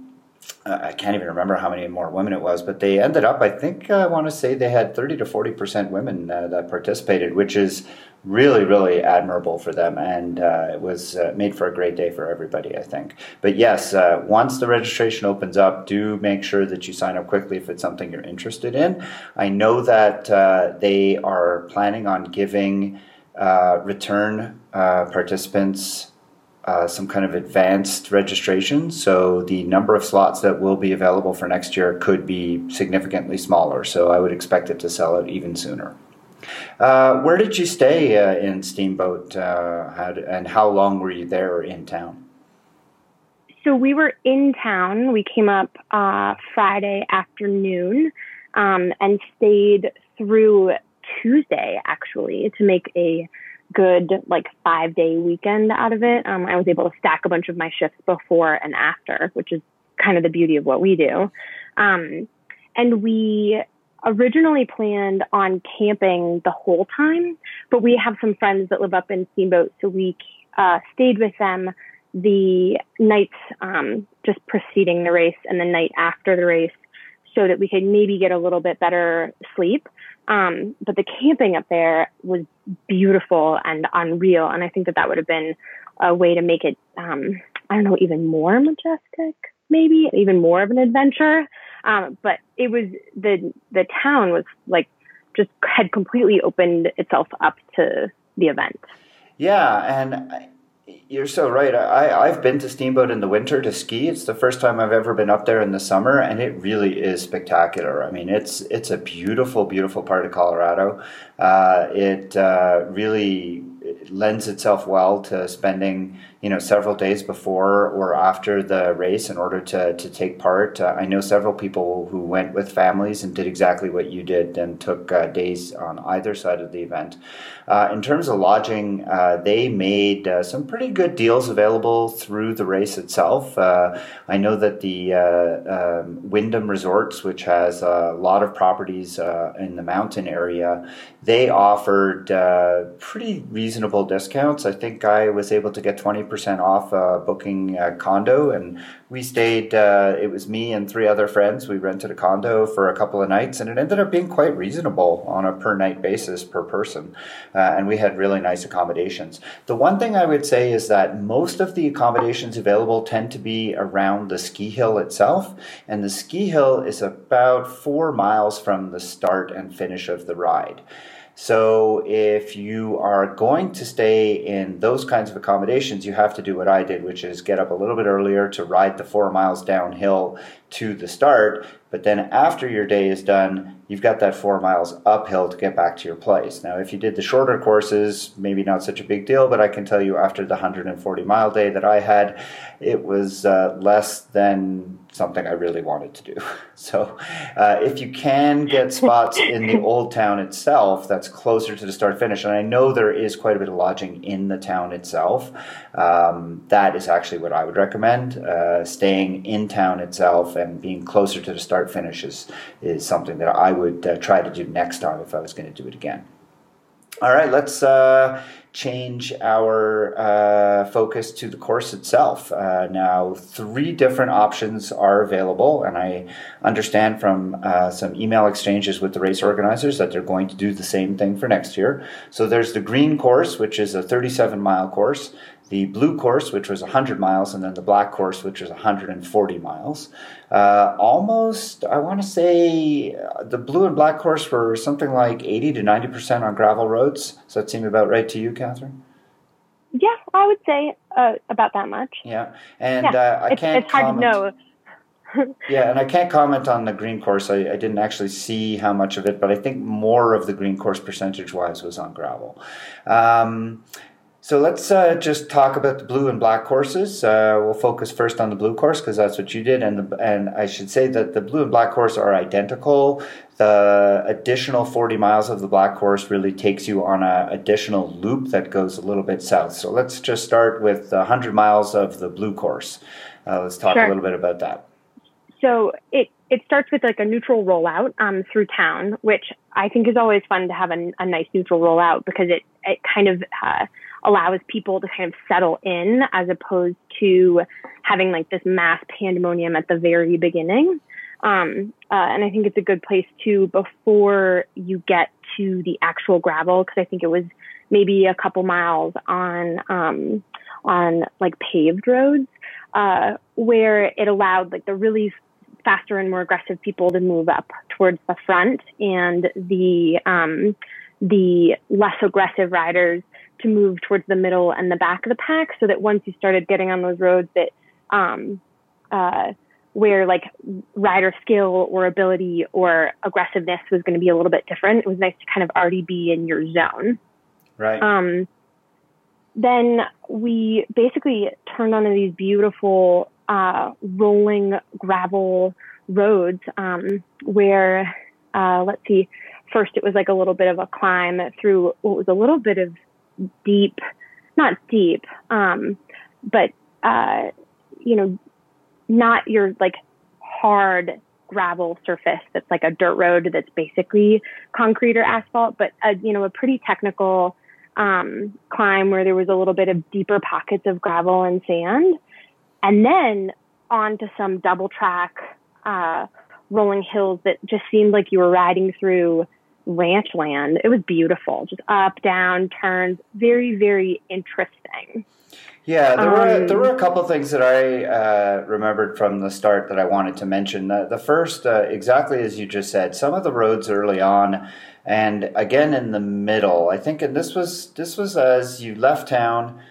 I can't even remember how many more women it was, but they ended up, I think, I want to say they had 30 to 40% women uh, that participated, which is really, really admirable for them. And uh, it was uh, made for a great day for everybody, I think. But yes, uh, once the registration opens up, do make sure that you sign up quickly if it's something you're interested in. I know that uh, they are planning on giving uh, return participants uh, some kind of advanced registration. So the number of slots that will be available for next year could be significantly smaller. So I would expect it to sell out even sooner. Uh, where did you stay uh, in Steamboat, uh, how and how long were you there in town? So we were in town. We came up uh, Friday afternoon um, and stayed through Tuesday, actually, to make a good like five day weekend out of it. Um, I was able to stack a bunch of my shifts before and after, which is kind of the beauty of what we do. Um, and we originally planned on camping the whole time, but we have some friends that live up in Steamboat, so we uh, stayed with them the nights um, just preceding the race and the night after the race so that we could maybe get a little bit better sleep. Um, but the camping up there was beautiful and unreal. And I think that that would have been a way to make it, um, I don't know, even more majestic, maybe even more of an adventure. Um, but it was the, the town was like just had completely opened itself up to the event. Yeah. And you're so right. I, I've been to Steamboat in the winter to ski. It's the first time I've ever been up there in the summer, and it really is spectacular. I mean, it's it's a beautiful, beautiful part of Colorado. Uh, it uh, really lends itself well to spending you know several days before or after the race in order to, to take part. Uh, I know several people who went with families and did exactly what you did and took uh, days on either side of the event. Uh, in terms of lodging, uh, they made uh, some pretty good deals available through the race itself. Uh, I know that the um, Wyndham Resorts, which has a lot of properties in the mountain area, they offered pretty reasonable discounts. I think I was able to get 20 percent off uh, booking a condo, and we stayed. Uh, it was me and three other friends. We rented a condo for a couple of nights, and it ended up being quite reasonable on a per night basis per person, uh, and we had really nice accommodations. The one thing I would say is that most of the accommodations available tend to be around the ski hill itself, and the ski hill is about four miles from the start and finish of the ride. So if you are going to stay in those kinds of accommodations, you have to do what I did, which is get up a little bit earlier to ride the four miles downhill to the start. But then after your day is done, you've got that four miles uphill to get back to your place. Now, if you did the shorter courses, maybe not such a big deal, but I can tell you after the 140 mile day that I had, it was uh, less than something I really wanted to do. So, uh, if you can get spots in the old town itself that's closer to the start finish, and I know there is quite a bit of lodging in the town itself, um, that is actually what I would recommend. Uh, staying in town itself and being closer to the start finish is, is something that I would uh, try to do next time if I was going to do it again. All right, let's uh, change our uh, focus to the course itself. Uh, now, three different options are available, and I understand from uh, some email exchanges with the race organizers that they're going to do the same thing for next year. So, there's the green course, which is a 37 mile course the blue course, which was 100 miles, and then the black course, which was 140 miles. Uh, almost, I want to say, uh, the blue and black course were something like 80 to 90 percent on gravel roads. Does that seem about right to you, Catherine? Yeah, I would say uh, about that much. Yeah, and yeah. Uh, I it's, can't. It's hard comment. to know. yeah, and I can't comment on the green course. I, I, didn't actually see how much of it, but I think more of the green course percentage wise was on gravel. Um, so let's uh, just talk about the blue and black courses. Uh, we'll focus first on the blue course because that's what you did, and the, and I should say that the blue and black course are identical. The additional 40 miles of the black course really takes you on an additional loop that goes a little bit south. So let's just start with 100 miles of the blue course. Uh, let's talk sure. a little bit about that. So it it starts with like a neutral rollout um, through town, which I think is always fun to have a, a nice neutral rollout because it it kind of uh, allows people to kind of settle in as opposed to having like this mass pandemonium at the very beginning. Um, uh, and I think it's a good place to before you get to the actual gravel because I think it was maybe a couple miles on um, on like paved roads uh, where it allowed like the really faster and more aggressive people to move up towards the front and the um, the less aggressive riders to move towards the middle and the back of the pack so that once you started getting on those roads that um, uh, where like rider skill or ability or aggressiveness was going to be a little bit different, it was nice to kind of already be in your zone. Right. Um, then we basically turned onto these beautiful uh, rolling gravel roads um, where, uh, let's see, first it was like a little bit of a climb through what was a little bit of deep, not deep, um, but, uh, you know, not your like hard gravel surface that's like a dirt road that's basically concrete or asphalt, but a, you know, a pretty technical um, climb where there was a little bit of deeper pockets of gravel and sand. And then onto some double track, uh, rolling hills that just seemed like you were riding through ranch land. It was beautiful, just up, down, turns, very, very interesting. Yeah, there were there were a um, couple things that I uh, remembered from the start that I wanted to mention. The, the first, uh, exactly as you just said, some of the roads early on, and again in the middle. I think, and this was this was as you left town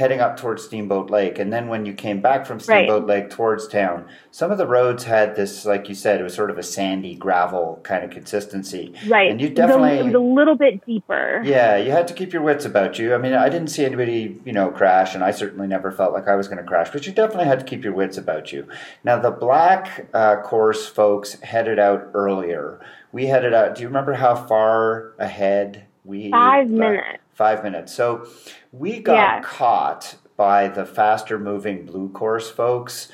heading up towards Steamboat Lake. And then when you came back from Steamboat right. Lake towards town, some of the roads had this, like you said, it was sort of a sandy gravel kind of consistency. Right. And you definitely it was a little bit deeper. Yeah, you had to keep your wits about you. I mean, I didn't see anybody, you know, crash, and I certainly never felt like I was going to crash. But you definitely had to keep your wits about you. Now, the black uh, course folks headed out earlier. We headed out. Do you remember how far ahead we? Five uh, minutes five minutes. So we got yeah. caught by the faster moving blue course folks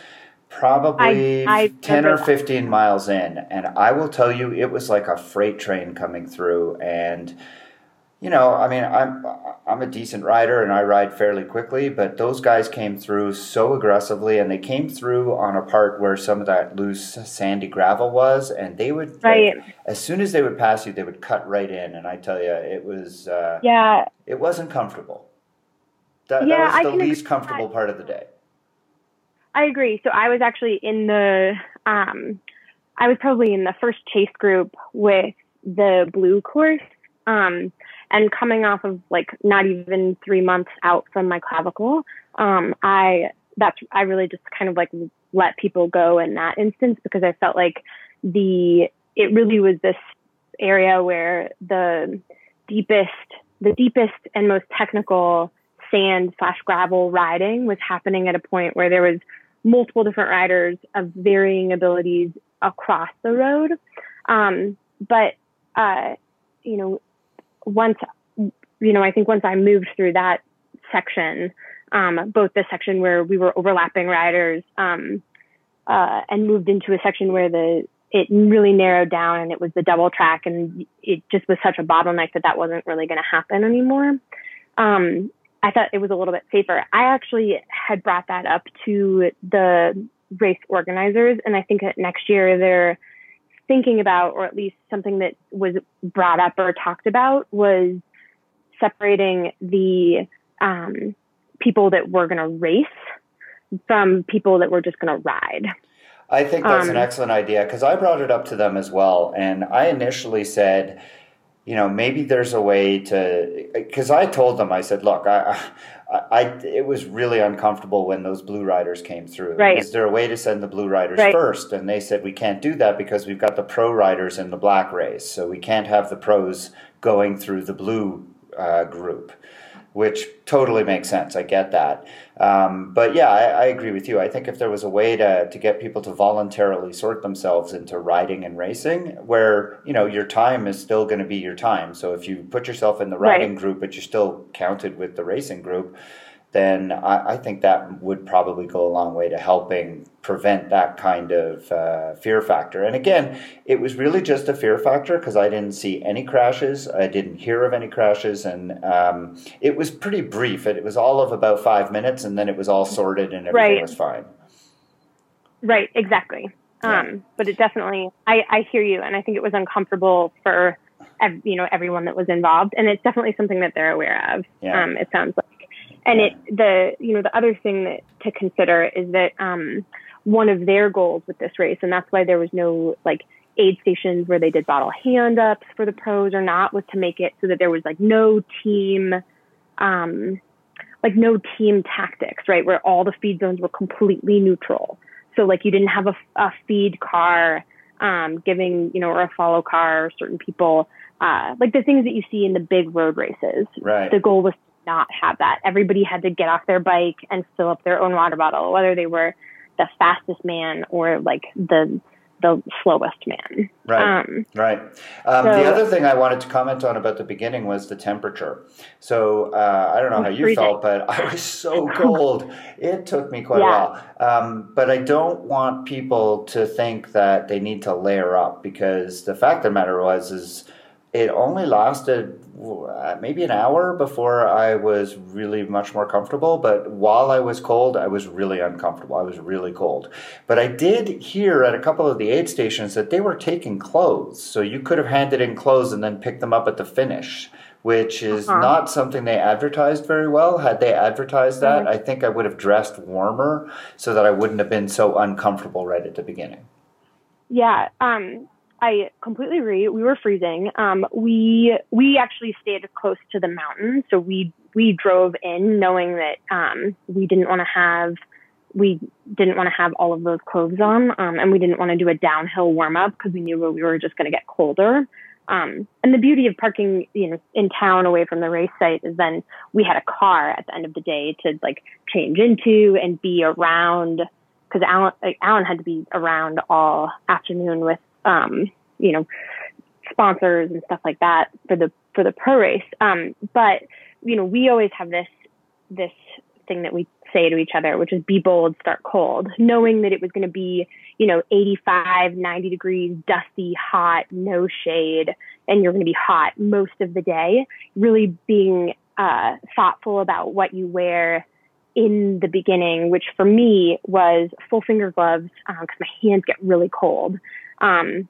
probably I, I 10 or 15 that. miles in. And I will tell you, it was like a freight train coming through. And, you know, I mean, I'm, I'm a decent rider and I ride fairly quickly, but those guys came through so aggressively and they came through on a part where some of that loose sandy gravel was. And they would, right. Like, as soon as they would pass you, they would cut right in. And I tell you, it was, uh, yeah, it wasn't comfortable. That, yeah, that was the least comfortable part of the day. I agree. So I was actually in the, um, I was probably in the first chase group with the blue course. Um, and coming off of like not even three months out from my clavicle, um, I, that's, I really just kind of like let people go in that instance because I felt like the, it really was this area where the deepest the deepest and most technical sand slash gravel riding was happening at a point where there was multiple different riders of varying abilities across the road. Um, but, uh, you know, once, you know, I think once I moved through that section, um, both the section where we were overlapping riders, um, uh, and moved into a section where the it really narrowed down and it was the double track and it just was such a bottleneck that that wasn't really going to happen anymore. Um, I thought it was a little bit safer. I actually had brought that up to the race organizers and I think that next year they're thinking about, or at least something that was brought up or talked about was separating the, um, people that were going to race from people that were just going to ride. I think that's um, an excellent idea because I brought it up to them as well. And I initially said, you know, maybe there's a way to, because I told them, I said, look, I, I, I, it was really uncomfortable when those blue riders came through. Right. Is there a way to send the blue riders right. first? And they said, we can't do that because we've got the pro riders in the black race. So we can't have the pros going through the blue uh, group which totally makes sense. I get that. Um, but yeah, I, I, agree with you. I think if there was a way to, to get people to voluntarily sort themselves into riding and racing, where you know your time is still going to be your time. So if you put yourself in the riding right. group, but you're still counted with the racing group, then I, I, think that would probably go a long way to helping prevent that kind of uh, fear factor. And again, it was really just a fear factor because I didn't see any crashes, I didn't hear of any crashes, and um, it was pretty brief. It, it, was all of about five minutes, and then it was all sorted and everything right. was fine. Right, exactly. Yeah. Um, but it definitely, I, I hear you, and I think it was uncomfortable for you know everyone that was involved, and it's definitely something that they're aware of. Yeah. Um, it sounds like. And it the you know the other thing that to consider is that um, one of their goals with this race, and that's why there was no like aid stations where they did bottle hand ups for the pros or not, was to make it so that there was like no team, um, like no team tactics, right? Where all the feed zones were completely neutral. So like you didn't have a, a feed car um, giving, you know, or a follow car or certain people, uh, like the things that you see in the big road races. Right. The goal was not have that. Everybody had to get off their bike and fill up their own water bottle, whether they were the fastest man or like the the slowest man. Right. Um, right. Um, so, the other thing I wanted to comment on about the beginning was the temperature. So uh, I don't know how you freezing. felt, but I was so cold. it took me quite yeah. a while. Um, but I don't want people to think that they need to layer up because the fact of the matter was is it only lasted uh, maybe an hour before I was really much more comfortable. But while I was cold, I was really uncomfortable. I was really cold. But I did hear at a couple of the aid stations that they were taking clothes. So you could have handed in clothes and then picked them up at the finish. Which is uh-huh. not something they advertised very well. Had they advertised that, mm-hmm. I think I would have dressed warmer so that I wouldn't have been so uncomfortable right at the beginning. Yeah, um, I completely agree. We were freezing. Um, we we actually stayed close to the mountain, so we we drove in knowing that um, we didn't want to have we didn't want to have all of those clothes on, um, and we didn't want to do a downhill warm up because we knew we were just going to get colder. Um, and the beauty of parking, you know, in town away from the race site is then we had a car at the end of the day to like change into and be around because Alan, Alan had to be around all afternoon with um, you know, sponsors and stuff like that for the for the pro race. Um, but you know, we always have this this thing that we say to each other, which is be bold, start cold, knowing that it was going to be, you know, 85, 90 degrees, dusty, hot, no shade, and you're going to be hot most of the day. Really being uh, thoughtful about what you wear in the beginning, which for me was full finger gloves because um, my hands get really cold um,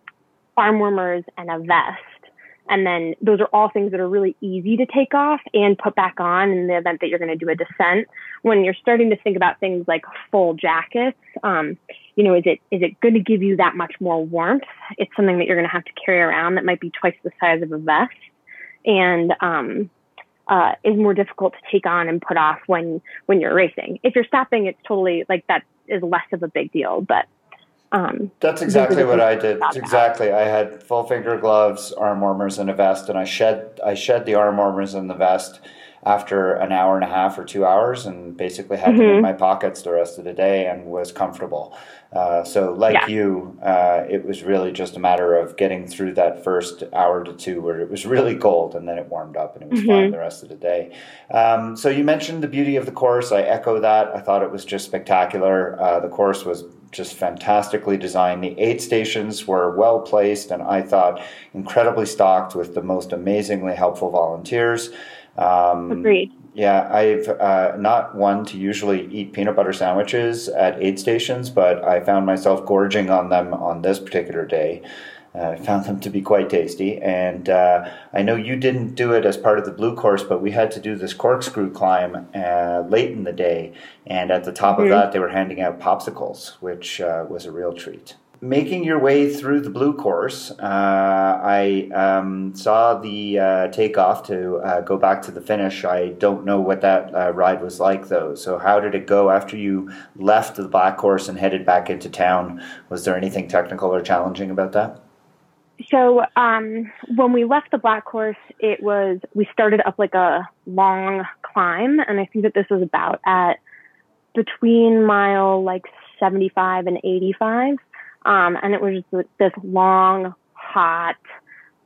arm warmers, and a vest. And then those are all things that are really easy to take off and put back on in the event that you're going to do a descent. When you're starting to think about things like full jackets, um, you know, is it is it going to give you that much more warmth? It's something that you're going to have to carry around that might be twice the size of a vest, and um, uh, is more difficult to take on and put off when when you're racing. If you're stopping, it's totally like that is less of a big deal. But um, That's exactly what I did. Exactly. I had full finger gloves, arm warmers, and a vest, and I shed I shed the arm warmers and the vest after an hour and a half or two hours, and basically had mm-hmm. them in my pockets the rest of the day, and was comfortable. Uh, so, like yeah. you, uh, it was really just a matter of getting through that first hour to two where it was really cold, and then it warmed up, and it was mm-hmm. fine the rest of the day. Um, so, you mentioned the beauty of the course. I echo that. I thought it was just spectacular. Uh, the course was just fantastically designed. The aid stations were well placed and I thought incredibly stocked with the most amazingly helpful volunteers. Um, Agreed. Yeah, I've uh, not one to usually eat peanut butter sandwiches at aid stations, but I found myself gorging on them on this particular day. Uh, found them to be quite tasty. And uh, I know you didn't do it as part of the blue course, but we had to do this corkscrew climb uh, late in the day. And at the top mm-hmm. of that, they were handing out popsicles, which uh, was a real treat. Making your way through the blue course, uh, I um, saw the uh, takeoff to go back to the finish. I don't know what that ride was like, though. So, how did it go after you left the black course and headed back into town? Was there anything technical or challenging about that? So um, when we left the black course, it was we started up like a long climb, and I think that this was about at between mile like 75 and 85, um, and it was just this long, hot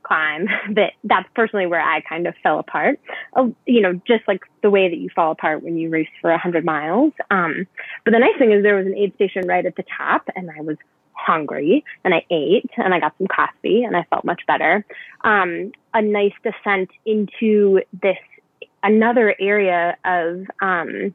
climb that that's personally where I kind of fell apart. Uh, you know, just like the way that you fall apart when you race for 100 miles. Um, but the nice thing is there was an aid station right at the top, and I was hungry and I ate and I got some coffee and I felt much better. Um, a nice descent into this another area of um,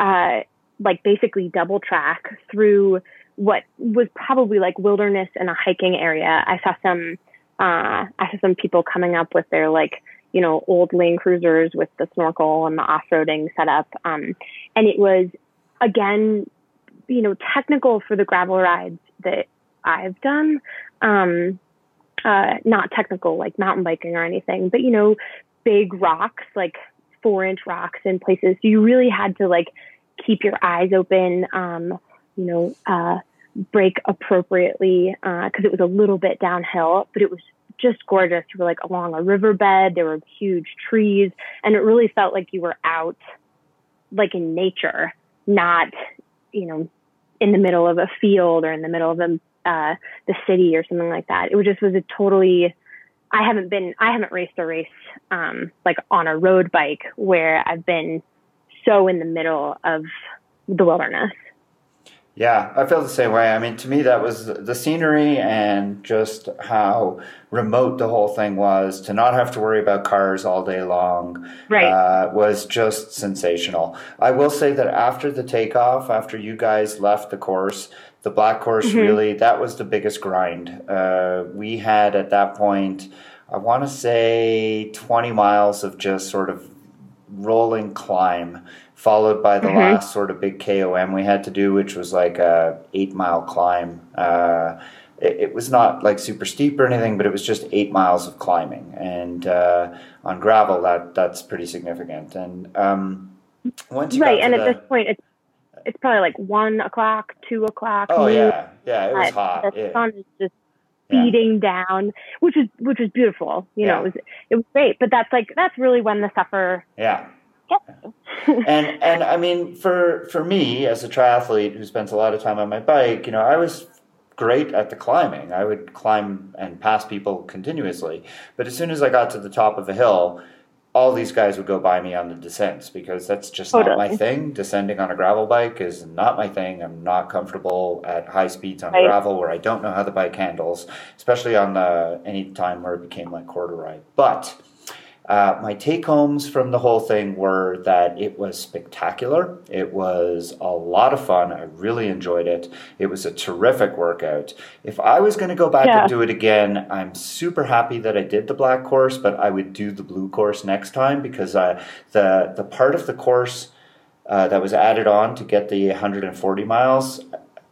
uh, like basically double track through what was probably like wilderness and a hiking area. I saw some uh, I saw some people coming up with their like you know old Land Cruisers with the snorkel and the off roading setup, um, and it was again you know technical for the gravel rides that I've done. Um, uh, not technical like mountain biking or anything, but you know, big rocks, like four inch rocks in places. So you really had to like keep your eyes open, um, you know, uh, brake appropriately, uh, cause it was a little bit downhill, but it was just gorgeous. You were like along a riverbed. There were huge trees and it really felt like you were out like in nature, not, you know, in the middle of a field or in the middle of a, uh, the city or something like that. It was just was a totally. I haven't been. I haven't raced a race um, like on a road bike where I've been so in the middle of the wilderness. Yeah, I feel the same way. I mean, to me, that was the scenery and just how remote the whole thing was. To not have to worry about cars all day long right. uh, was just sensational. I will say that after the takeoff, after you guys left the course, the black course mm-hmm. really that was the biggest grind. Uh, we had at that point, I want to say, twenty miles of just sort of rolling climb followed by the mm-hmm. last sort of big KOM we had to do, which was like a eight mile climb. Uh, it, it, was not like super steep or anything, but it was just eight miles of climbing, and uh, on gravel that that's pretty significant. And um, once right, and at the, this point, it's it's probably like one o'clock, two o'clock. Oh yeah, yeah, it was hot. The sun is just beating yeah. down, which is which is beautiful. You yeah. know, it was it was great. But that's like that's really when the suffer yeah and and I mean, for for me as a triathlete who spends a lot of time on my bike, you know, I was great at the climbing. I would climb and pass people continuously. But as soon as I got to the top of a hill, all these guys would go by me on the descents because that's just totally. not my thing. Descending on a gravel bike is not my thing. I'm not comfortable at high speeds on right. gravel where I don't know how the bike handles, especially on the any time where it became like corduroy. But uh, my take homes from the whole thing were that it was spectacular. It was a lot of fun. I really enjoyed it. It was a terrific workout. If I was going to go back yeah. and do it again, I'm super happy that I did the black course, but I would do the blue course next time because uh, the the part of the course uh, that was added on to get the 140 miles.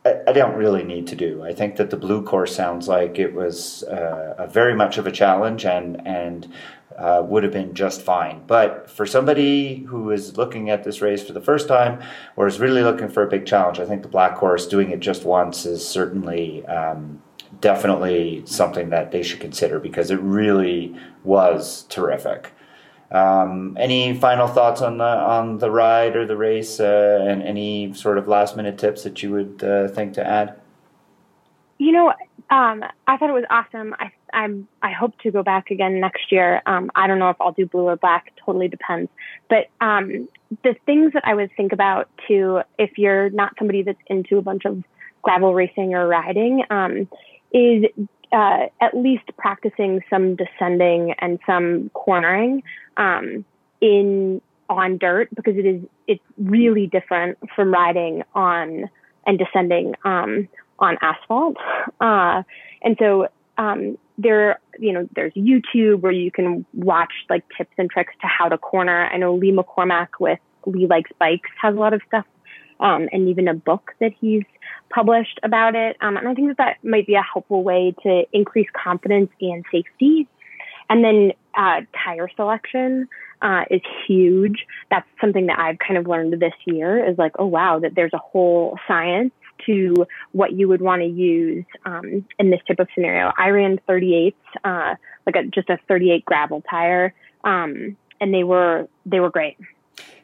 I, don't really need to do. I think that the blue course sounds like it was uh, a very much of a challenge, and and uh, would have been just fine. But for somebody who is looking at this race for the first time or is really looking for a big challenge, I think the Black Course doing it just once is certainly um, definitely something that they should consider because it really was terrific. Um, any final thoughts on the on the ride or the race, uh, and any sort of last minute tips that you would uh, think to add? You know, um, I thought it was awesome. I I'm I hope to go back again next year. Um, I don't know if I'll do blue or black. Totally depends. But um, the things that I would think about too, if you're not somebody that's into a bunch of gravel racing or riding, um, is uh, at least practicing some descending and some cornering um, in on dirt because it is it's really different from riding on and descending um, on asphalt. Uh, and so um, there, you know, there's YouTube where you can watch like tips and tricks to how to corner. I know Lee McCormack with Lee Likes Bikes has a lot of stuff, um, and even a book that he's published about it. Um, and I think that that might be a helpful way to increase confidence and safety. And then uh, tire selection uh, is huge. That's something that I've kind of learned this year is like, oh wow, that there's a whole science to what you would want to use um, in this type of scenario. I ran 38s, uh, like a, just a 38 gravel tire, um, and they were they were great.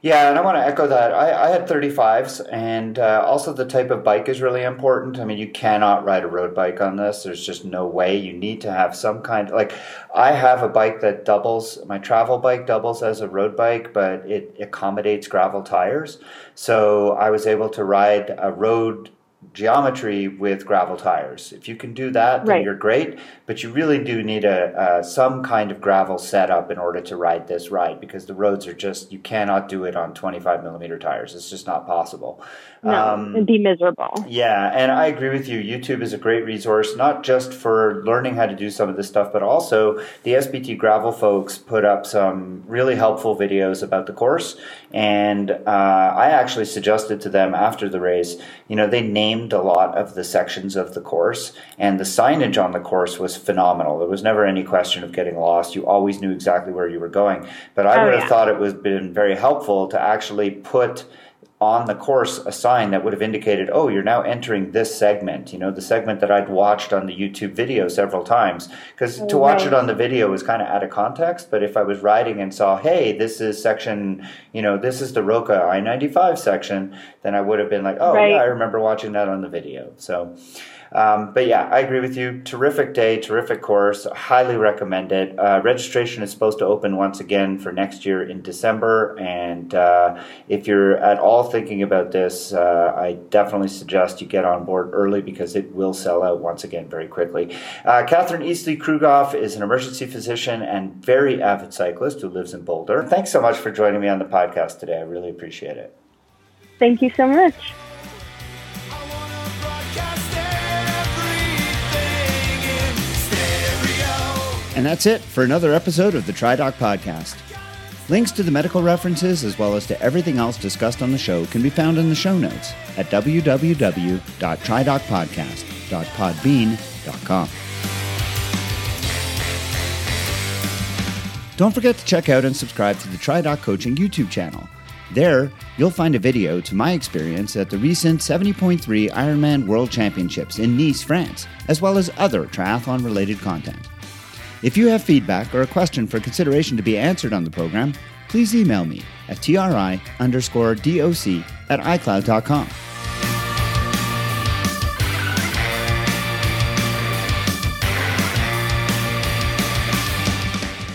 Yeah, and I want to echo that. I, I had 35s, and uh, also the type of bike is really important. I mean, you cannot ride a road bike on this. There's just no way. You need to have some kind. Like, I have a bike that doubles. My travel bike doubles as a road bike, but it accommodates gravel tires. So I was able to ride a road geometry with gravel tires. If you can do that, then right. you're great. But you really do need a, some kind of gravel setup in order to ride this ride because the roads are just you cannot do it on 25 millimeter tires. It's just not possible. No, um, it'd be miserable. Yeah, and I agree with you. YouTube is a great resource, not just for learning how to do some of this stuff, but also the SBT Gravel folks put up some really helpful videos about the course. And uh, I actually suggested to them after the race, you know, they named a lot of the sections of the course, and the signage on the course was phenomenal. There was never any question of getting lost. You always knew exactly where you were going. But I oh, would have yeah. thought it would have been very helpful to actually put on the course a sign that would have indicated, oh, you're now entering this segment, you know, the segment that I'd watched on the YouTube video several times. Because to oh, watch it on the video was kind of out of context. But if I was riding and saw, hey, this is section, you know, this is the Roca I 95 section, then I would have been like, oh, right. yeah, I remember watching that on the video. So, Um, but yeah, I agree with you. Terrific day, terrific course. Highly recommend it. Uh, registration is supposed to open once again for next year in December. And uh, if you're at all thinking about this, uh, I definitely suggest you get on board early because it will sell out once again very quickly. Uh, Catherine Eastley Krugoff is an emergency physician and very avid cyclist who lives in Boulder. Thanks so much for joining me on the podcast today. I really appreciate it. Thank you so much. And that's it for another episode of the TriDoc Podcast. Links to the medical references as well as to everything else discussed on the show can be found in the show notes at www.tridocpodcast.podbean.com. Don't forget to check out and subscribe to the TriDoc Coaching YouTube channel. There, you'll find a video to my experience at the recent 70.3 Ironman World Championships in Nice, France, as well as other triathlon related content. If you have feedback or a question for consideration to be answered on the program, please email me at tri underscore doc at icloud.com.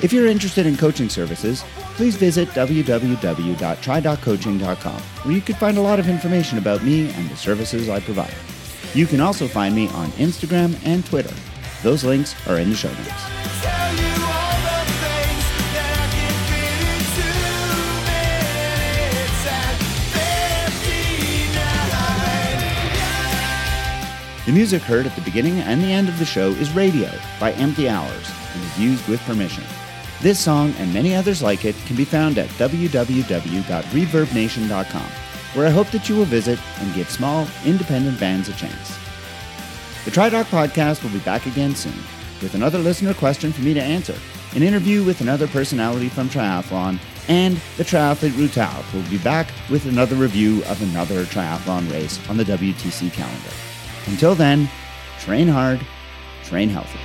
If you're interested in coaching services, please visit www.tridoccoaching.com, where you can find a lot of information about me and the services I provide. You can also find me on Instagram and Twitter. Those links are in the show notes. The music heard at the beginning and the end of the show is Radio by Empty Hours and is used with permission. This song and many others like it can be found at www.reverbnation.com, where I hope that you will visit and give small, independent bands a chance. The TriDoc podcast will be back again soon with another listener question for me to answer, an interview with another personality from triathlon, and the triathlete Rutal will be back with another review of another triathlon race on the WTC calendar. Until then, train hard, train healthy.